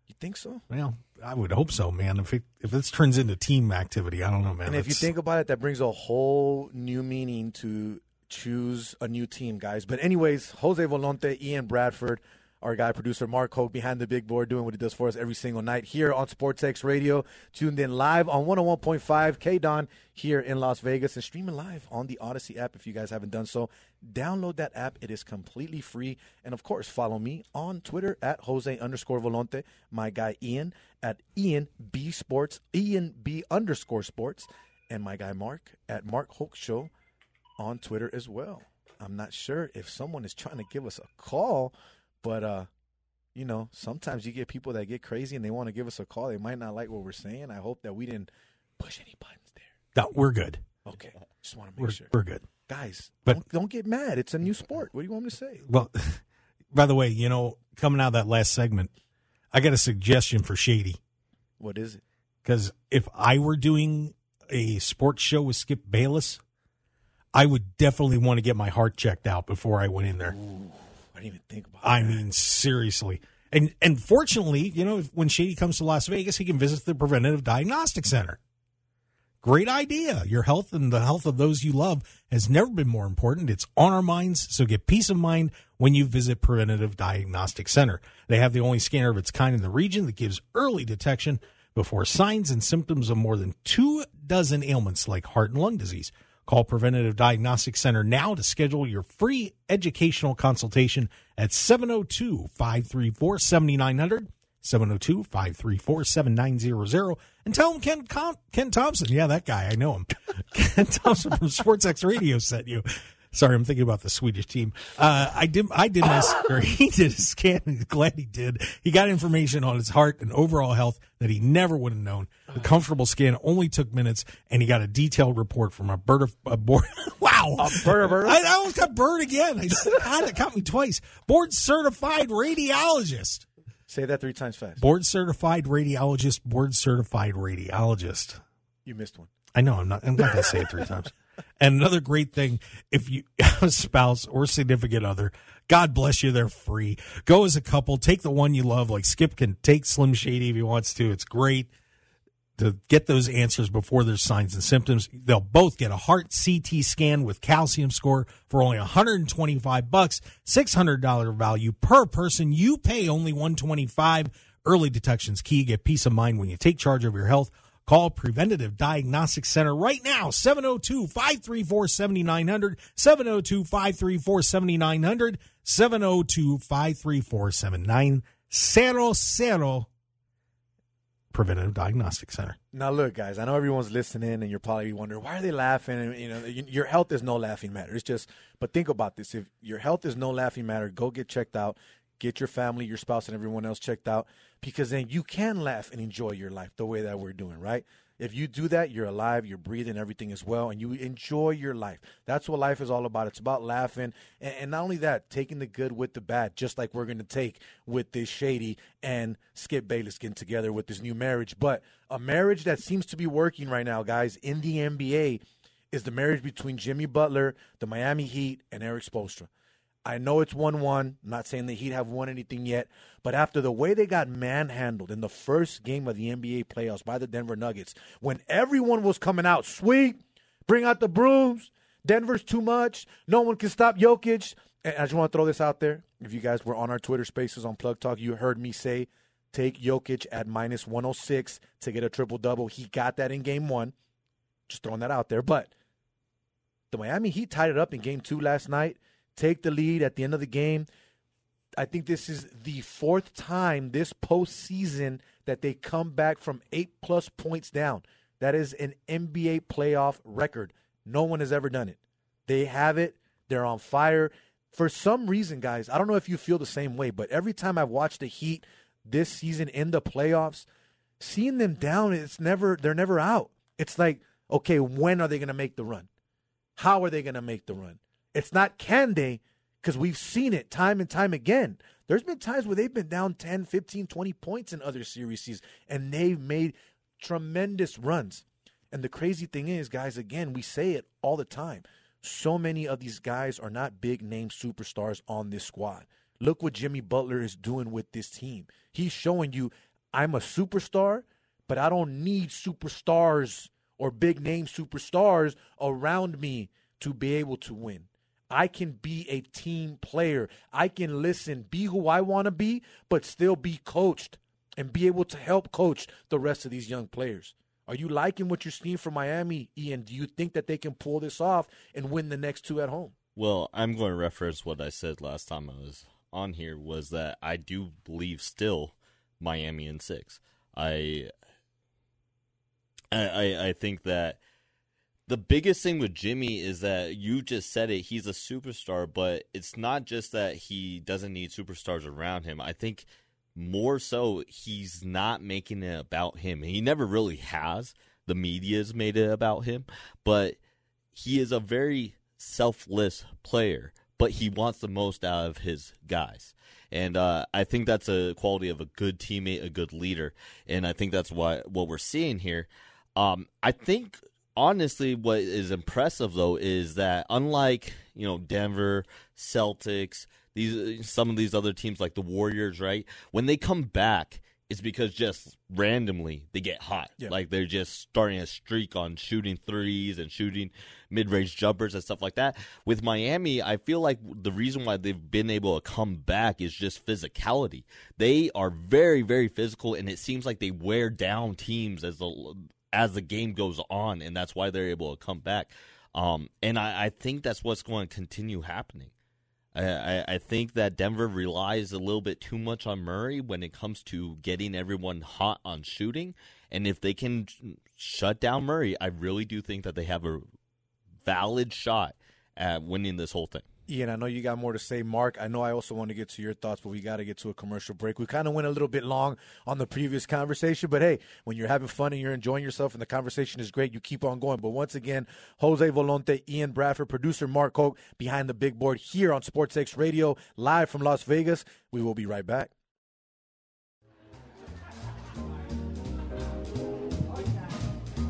You think so? Well, I would hope so, man. If it if this turns into team activity, I don't know, man. And if you think about it, that brings a whole new meaning to choose a new team, guys. But anyways, Jose Volonte, Ian Bradford, our guy producer Mark Hoke behind the big board doing what he does for us every single night here on Sports X Radio, tuned in live on 101.5 K-DAWN here in Las Vegas and streaming live on the Audacy app if you guys haven't done so. Download that app. It is completely free. And of course, follow me on Twitter at Jose underscore Volonte, my guy Ian at Ian B Sports, Ian B underscore sports, and my guy Mark at Mark Hoke Show on Twitter as well. I'm not sure if someone is trying to give us a call, but uh, you know, sometimes you get people that get crazy and they want to give us a call. They might not like what we're saying. I hope that we didn't push any buttons there. No, we're good. Okay, just want to make We're, sure, we're good. guys. But- don't, don't get mad. It's a new sport. What do you want me to say? Well, by the way, you know, coming out of that last segment, I got a suggestion for Shady What is it? because if I were doing a sports show with Skip Bayless, I would definitely want to get my heart checked out before I went in there. I didn't even think about. I that. mean, seriously. And and fortunately, you know, when Shady comes to Las Vegas, he can visit the Preventative Diagnostic Center. Great idea. Your health and the health of those you love has never been more important. It's on our minds, so get peace of mind when you visit Preventative Diagnostic Center. They have the only scanner of its kind in the region that gives early detection before signs and symptoms of more than two dozen ailments like heart and lung disease. Call Preventative Diagnostic Center now to schedule your free educational consultation at 702 534 7900. 702 534 7900. And tell them Ken, Ken Thompson. Yeah, that guy. I know him. Ken Thompson from Sports X Radio sent you. Sorry, I'm thinking about the Swedish team. Uh, I did. I did my. Or he did a scan. and Glad he did. He got information on his heart and overall health that he never would have known. The comfortable scan only took minutes, and he got a detailed report from a bird of a board. wow, a bird of bird? I, I almost got bird again. I God, it caught me twice. Board certified radiologist. Say that three times fast. Board certified radiologist. Board certified radiologist. You missed one. I know. I'm not. I'm not going to say it three times. And another great thing, if you have a spouse or significant other, God bless you, they're free. Go as a couple. Take the one you love. Like Skip can take Slim Shady if he wants to. It's great to get those answers before there's signs and symptoms. They'll both get a heart CT scan with calcium score for only 125 bucks, $600 value per person. You pay only 125. Early detection's key. Get peace of mind when you take charge of your health. Call Preventative Diagnostic Center right now, 702 534 7900, 702 534 7900, 702 534 7900. Preventative Diagnostic Center. Now, look, guys. I know everyone's listening, and you're probably wondering why are they laughing. And you know, your health is no laughing matter. It's just, but think about this: if your health is no laughing matter, go get checked out. Get your family, your spouse, and everyone else checked out, because then you can laugh and enjoy your life the way that we're doing, right? If you do that, you're alive, you're breathing, everything is well, and you enjoy your life. That's what life is all about. It's about laughing, and, and not only that, taking the good with the bad, just like we're going to take with this Shady and Skip Bayless getting together with this new marriage. But a marriage that seems to be working right now, guys, in the NBA is the marriage between Jimmy Butler, the Miami Heat, and Erik Spoelstra. I know it's 1 1. I'm not saying the Heat have won anything yet, but after the way they got manhandled in the first game of the NBA playoffs by the Denver Nuggets, when everyone was coming out, sweet, bring out the brooms, Denver's too much, no one can stop Jokic. And I just want to throw this out there. If you guys were on our Twitter spaces on Plug Talk, you heard me say take Jokic at minus 106 to get a triple double. He got that in game one. Just throwing that out there. But the Miami Heat tied it up in game two last night, take the lead at the end of the game. I think this is the fourth time this postseason that they come back from eight plus points down. That is an NBA playoff record. No one has ever done it. They have it. They're on fire. For some reason, guys, I don't know if you feel the same way, but every time I've watched the Heat this season in the playoffs, seeing them down, it's never they're never out. It's like, okay, when are they going to make the run? How are they going to make the run? It's not can they because we've seen it time and time again. There's been times where they've been down 10, 15, 20 points in other series and they've made tremendous runs. And the crazy thing is, guys, again, we say it all the time. So many of these guys are not big name superstars on this squad. Look what Jimmy Butler is doing with this team. He's showing you I'm a superstar, but I don't need superstars or big name superstars around me to be able to win. I can be a team player. I can listen, be who I want to be, but still be coached and be able to help coach the rest of these young players. Are you liking what you're seeing from Miami, Ian? Do you think that they can pull this off and win the next two at home? Well, I'm going to reference what I said last time I was on here was that I do believe still Miami in six. I I I, I think that the biggest thing with Jimmy is that you just said it, he's a superstar, but it's not just that he doesn't need superstars around him. I think more so he's not making it about him. He never really has. The media's made it about him, but he is a very selfless player, but he wants the most out of his guys. And uh, I think that's a quality of a good teammate, a good leader, and I think that's why what we're seeing here. Um, I think honestly, what is impressive though is that unlike you know Denver, Celtics, these some of these other teams like the Warriors, right? When they come back, it's because just randomly they get hot. Yeah. Like they're just starting a streak on shooting threes and shooting mid-range jumpers and stuff like that. With Miami, I feel like the reason why they've been able to come back is just physicality. They are very, very physical, and it seems like they wear down teams as the as the game goes on, and that's why they're able to come back. Um, and I, I think that's what's going to continue happening. I, I, I think that Denver relies a little bit too much on Murray when it comes to getting everyone hot on shooting. And if they can shut down Murray, I really do think that they have a valid shot at winning this whole thing. Ian, I know you got more to say. Mark, I know I also want to get to your thoughts, but we got to get to a commercial break. We kind of went a little bit long on the previous conversation, but hey, when you're having fun and you're enjoying yourself and the conversation is great, you keep on going. But once again, Jose Volonte, Ian Bradford, producer Mark Hoke behind the big board here on Sports X Radio, live from Las Vegas. We will be right back.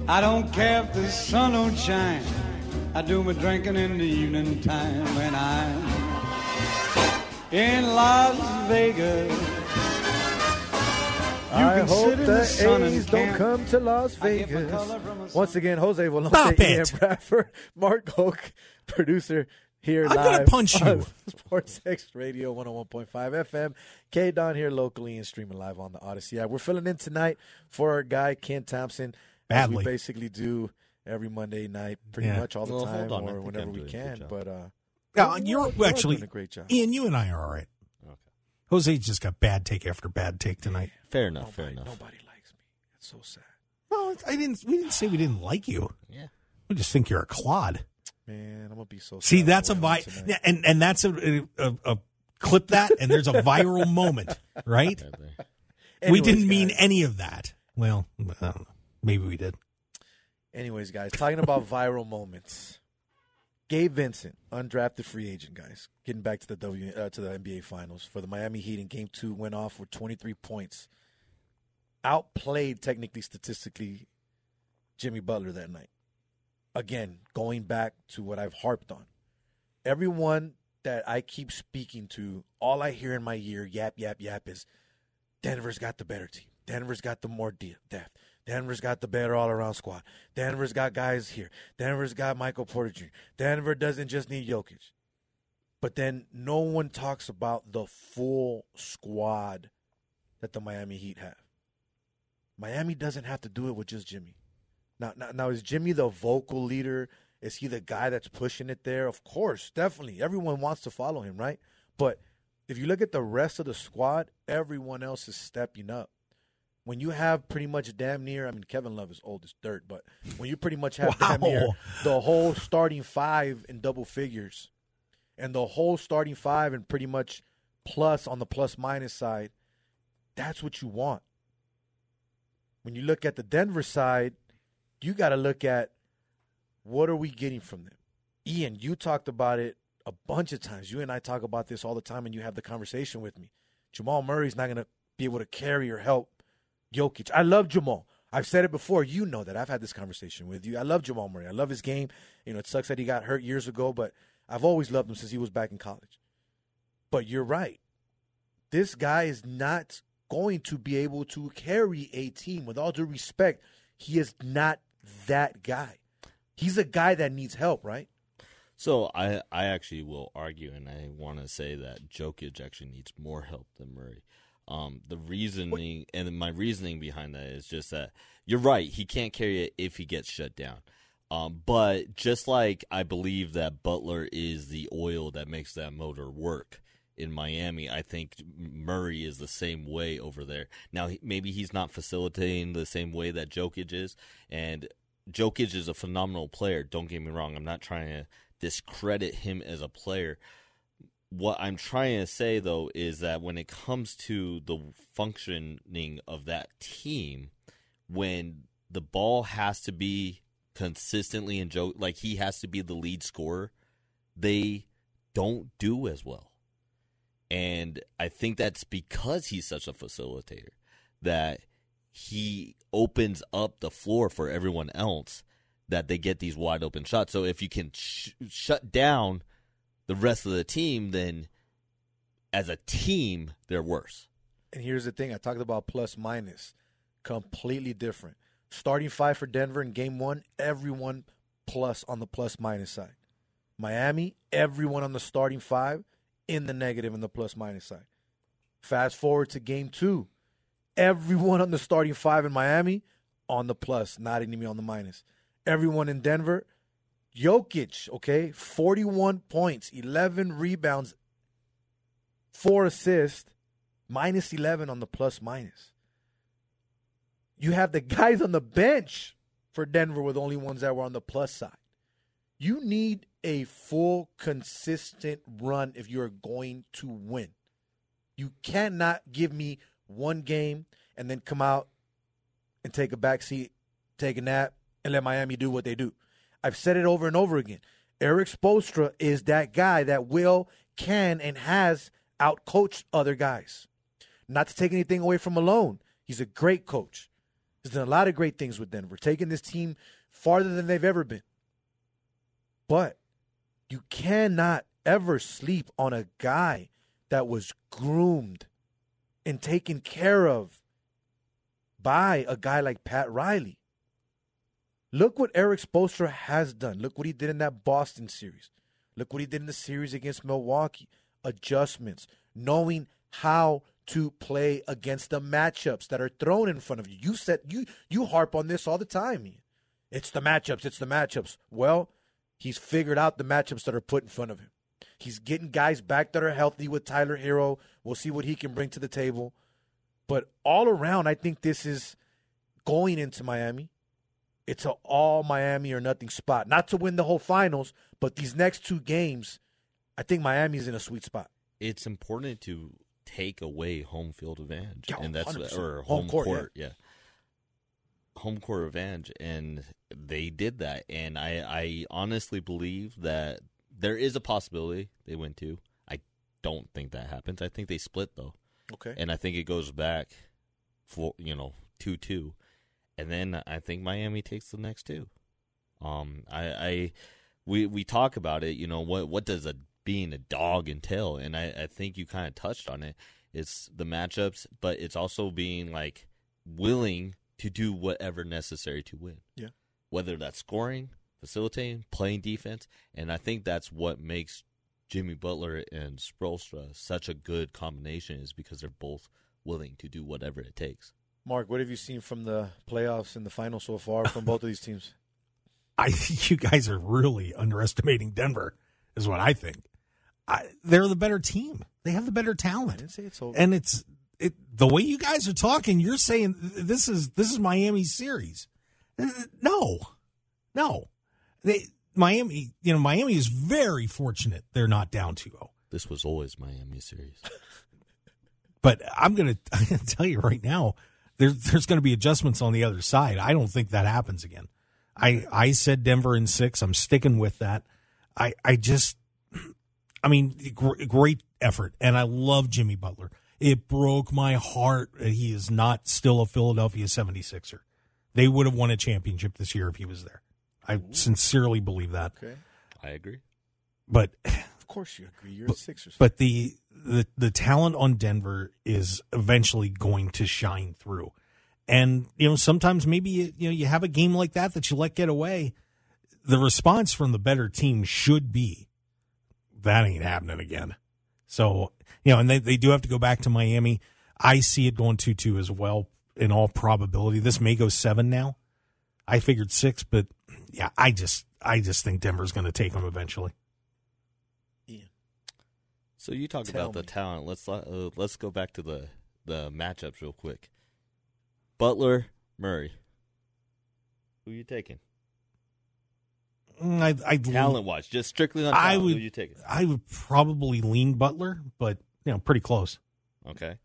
I don't care if the sun don't shine. I do my drinking in the evening time when I'm in Las Vegas. You I can hope sit in the the sun and A's don't camp. come to Las I get my Vegas. color from a Once again, Jose Stop Volonte, Ian it. Bradford, Mark Hoke, producer here I'm live gonna punch on you. Sports X Radio 101.5 FM. K-DAWN here locally and streaming live on the Audacy app. We're filling in tonight for our guy Ken Thompson, as we basically do every Monday night, pretty Yeah. much all the Well, time on. Or whenever I'm we doing a good can. But uh, Yeah, we're- you're actually doing a great job. Ian, you and I are all right. Jose just got bad take after bad take tonight. Fair enough. fair enough. nobody likes me. It's so sad. Well, I didn't. We didn't say we didn't like you. Yeah. We just think you're a clod. Man, I'm gonna be so. Sad. See, sad that's a when vi- I win tonight. yeah, and and that's a, a, a clip that, and there's a viral moment, right? Right there. we didn't mean guys. any of that. Well, I don't know. Maybe we did. Anyways, guys, talking about viral moments. Gabe Vincent, undrafted free agent, guys. Getting back to the W uh, to the NBA Finals for the Miami Heat in Game Two, went off with 23 points. Outplayed technically, statistically, Jimmy Butler that night. Again, going back to what I've harped on. Everyone that I keep speaking to, all I hear in my ear, yap, yap, yap, is Denver's got the better team. Denver's got the more de- depth. Denver's got the better all around squad. Denver's got guys here. Denver's got Michael Porter Jr. Denver doesn't just need Jokic. But then no one talks about the full squad that the Miami Heat have. Miami doesn't have to do it with just Jimmy. Now, now, now is Jimmy the vocal leader? Is he the guy that's pushing it there? Of course, definitely. Everyone wants to follow him, right? But if you look at the rest of the squad, everyone else is stepping up. When you have pretty much damn near, I mean, Kevin Love is old as dirt, but when you pretty much have damn near the whole starting five in double figures and the whole starting five and pretty much plus on the plus minus side, that's what you want. When you look at the Denver side, you got to look at what are we getting from them. Ian, you talked about it a bunch of times. You and I talk about this all the time, and you have the conversation with me. Jamal Murray's not going to be able to carry or help Jokic. I love Jamal. I've said it before. You know that. I've had this conversation with you. I love Jamal Murray. I love his game. You know, it sucks that he got hurt years ago, but I've always loved him since he was back in college. But you're right. This guy is not going to be able to carry a team. With all due respect, he is not that guy. He's a guy that needs help, right? So I I actually will argue, and I want to say that Jokic actually needs more help than Murray. Um, the reasoning and my reasoning behind that is just that you're right. He can't carry it if he gets shut down. Um, but just like I believe that Butler is the oil that makes that motor work in Miami, I think Murray is the same way over there. Now, maybe he's not facilitating the same way that Jokic is, and Jokic is a phenomenal player. Don't get me wrong. I'm not trying to discredit him as a player. What I'm trying to say though is that when it comes to the functioning of that team, when the ball has to be consistently in Joe, like he has to be the lead scorer, they don't do as well. And I think that's because he's such a facilitator that he opens up the floor for everyone else that they get these wide open shots. So if you can sh- shut down the rest of the team, then as a team, they're worse. And here's the thing: I talked about plus minus, completely different. Starting five for Denver in Game One, everyone plus on the plus minus side. Miami, everyone on the starting five in the negative in the plus minus side. Fast forward to Game Two, everyone on the starting five in Miami on the plus, not me on the minus. Everyone in Denver, Jokic, okay, 41 points, 11 rebounds, four assists, minus 11 on the plus minus. You have the guys on the bench for Denver with only ones that were on the plus side. You need a full, consistent run if you're going to win. You cannot give me one game and then come out and take a back seat, take a nap, and let Miami do what they do. I've said it over and over again. Erik Spoelstra is that guy that will, can, and has outcoached other guys. Not to take anything away from Malone. He's a great coach. He's done a lot of great things with Denver, taking this team farther than they've ever been. But you cannot ever sleep on a guy that was groomed and taken care of by a guy like Pat Riley. Look what Erik Spoelstra has done. Look what he did in that Boston series. Look what he did in the series against Milwaukee. Adjustments, knowing how to play against the matchups that are thrown in front of you. You said you you harp on this all the time. It's the matchups. It's the matchups. Well, he's figured out the matchups that are put in front of him. He's getting guys back that are healthy with Tyler Herro. We'll see what he can bring to the table. But all around, I think this is going into Miami. It's an all Miami or nothing spot. Not to win the whole finals, but these next two games, I think Miami's in a sweet spot. It's important to take away home field advantage, Yeah, and that's 100%. or Home home, court, court, yeah. home court advantage, and they did that. And I, I honestly believe that there is a possibility they win two. I don't think that happens. I think they split though. Okay. and I think it goes back for you know two two, and then I think Miami takes the next two. Um, I, I we we talk about it. You know what what does a being a dog entail? And I, I think you kind of touched on it. It's the matchups, but it's also being like willing to do whatever necessary to win. Yeah. Whether that's scoring, facilitating, playing defense, and I think that's what makes Jimmy Butler and Spoelstra such a good combination is because they're both willing to do whatever it takes. Mark, what have you seen from the playoffs and the final so far from both of these teams? I think you guys are really underestimating Denver, is what I think. I, they're the better team. They have the better I talent, didn't say it's over. and it's it. The way you guys are talking, you're saying this is this is Miami's series. No, no, they Miami. You know, Miami is very fortunate they're not down 2-0. This was always Miami series. But I'm gonna, I'm gonna tell you right now, there, there's going to be adjustments on the other side. I don't think that happens again. I I said Denver in six. I'm sticking with that. I I just, I mean, gr- great effort, and I love Jimmy Butler. It broke my heart that he is not still a Philadelphia 76er. They would have won a championship this year if he was there. I sincerely believe that. okay. I agree. But Of course you agree. You're a Sixers. but the the the talent on Denver is eventually going to shine through. And you know, sometimes maybe you, you know you have a game like that that you let get away. The response from the better team should be that ain't happening again. So you know, and they they do have to go back to Miami. I see it going two two as well in all probability. This may go seven now. I figured six, but yeah, I just I just think Denver's going to take them eventually. So you talk Tell about the talent. Let's uh, let's go back to the the matchups real quick. Butler, Murray. Who you taking? Mm, I, I Talent wise, just strictly on I talent. would- Who you taking? I would probably lean Butler, but you know, pretty close. Okay.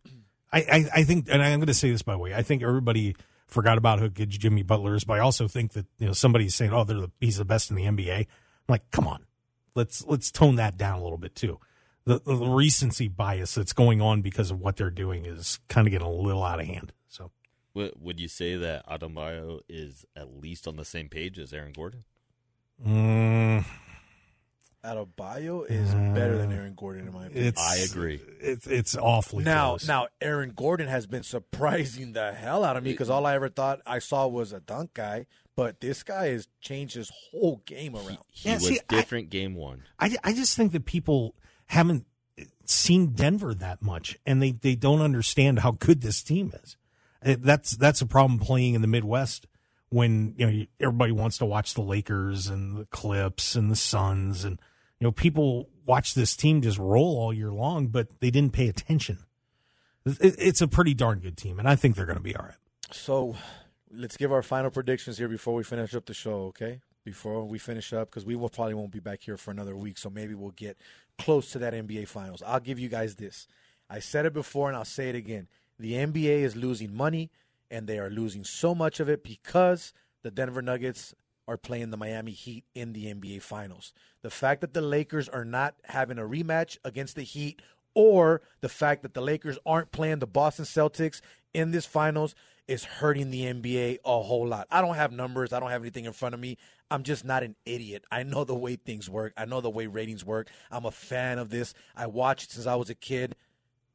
I, I, I think, and I'm going to say this by the way, I think everybody forgot about who good Jimmy Butler is, but I also think that you know somebody's saying, "Oh, they're the, he's the best in the NBA." I'm like, come on, let's let's tone that down a little bit too. The, the recency bias that's going on because of what they're doing is kind of getting a little out of hand. So Would, would you say that Adebayo is at least on the same page as Aaron Gordon? Mm, Adebayo is better than Aaron Gordon in my opinion. I agree. It's it's awfully Now, close. now, Aaron Gordon has been surprising the hell out of me because all I ever thought I saw was a dunk guy, but this guy has changed his whole game around. He Yeah, was see, I- different game one. I, I just think that people haven't seen Denver that much, and they, they don't understand how good this team is. Uh, That's that's a problem playing in the Midwest when you know everybody wants to watch the Lakers and the Clips and the Suns, and you know people watch this team just roll all year long, but they didn't pay attention. It's a pretty darn good team, and I think they're going to be all right. So let's give our final predictions here before we finish up the show, okay? Before we finish up, because we will probably won't be back here for another week, so maybe we'll get close to that NBA Finals. I'll give you guys this. I said it before, and I'll say it again. The NBA is losing money, and they are losing so much of it because the Denver Nuggets are playing the Miami Heat in the NBA Finals. The fact that the Lakers are not having a rematch against the Heat, or the fact that the Lakers aren't playing the Boston Celtics in this finals is hurting the NBA a whole lot. I don't have numbers, I don't have anything in front of me. I'm just not an idiot. I know the way things work, I know the way ratings work. I'm a fan of this. I watched since I was a kid.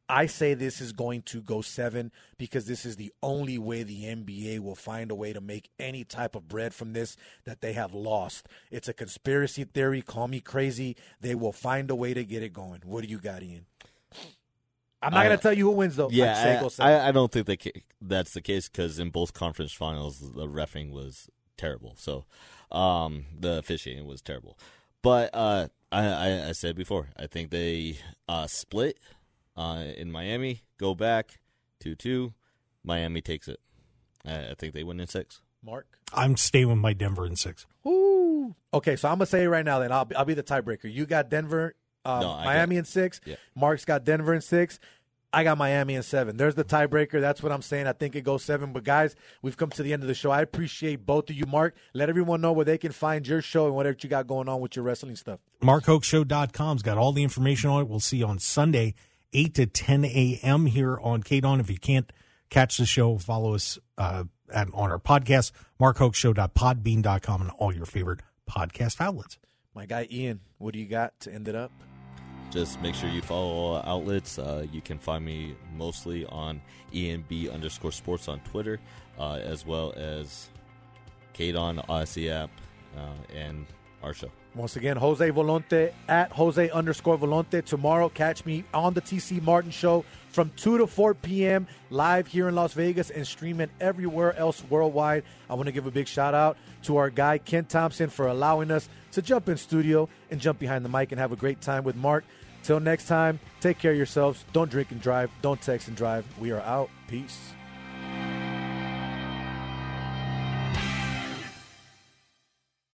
I say this is going to go seven because this is the only way the NBA will find a way to make any type of bread from this that they have lost. It's a conspiracy theory. Call me crazy. They will find a way to get it going. What do you got, Ian? I'm not I- going to tell you who wins, though. Yeah, I. I, I don't think that ca- that's the case because in both conference finals the refing was terrible. So um, the officiating was terrible. But uh, I, I, I said before, I think they uh, split uh, in Miami, go back two two. Miami takes it. I, I think they win in six. Mark? I'm staying with my Denver in six. Woo. Okay, so I'm gonna say it right now. Then I'll be, I'll be the tiebreaker. You got Denver, um, No, Miami in six. Yeah. Mark's got Denver in six. I got Miami in seven. There's the tiebreaker. That's what I'm saying. I think it goes seven. But guys, we've come to the end of the show. I appreciate both of you. Mark, let everyone know where they can find your show and whatever you got going on with your wrestling stuff. MarkHokeShow.com's got all the information on it. We'll see you on Sunday, 8 to 10 a.m. here on K-DAWN. If you can't catch the show, follow us uh, at, on our podcast, markhokeshow.podbean.com and all your favorite podcast outlets. My guy Ian, what do you got to end it up? Just make sure you follow all outlets. Uh, you can find me mostly on ENB underscore sports on Twitter, uh, as well as Kate on Audacy app uh, and our show. Once again, Jose Volonte at Jose underscore Volonte. Tomorrow, catch me on the TC Martin Show from 2 to 4 p.m. live here in Las Vegas and streaming everywhere else worldwide. I want to give a big shout out to our guy, Ken Thompson, for allowing us to jump in studio and jump behind the mic and have a great time with Mark. Till next time, take care of yourselves. Don't drink and drive. Don't text and drive. We are out. Peace.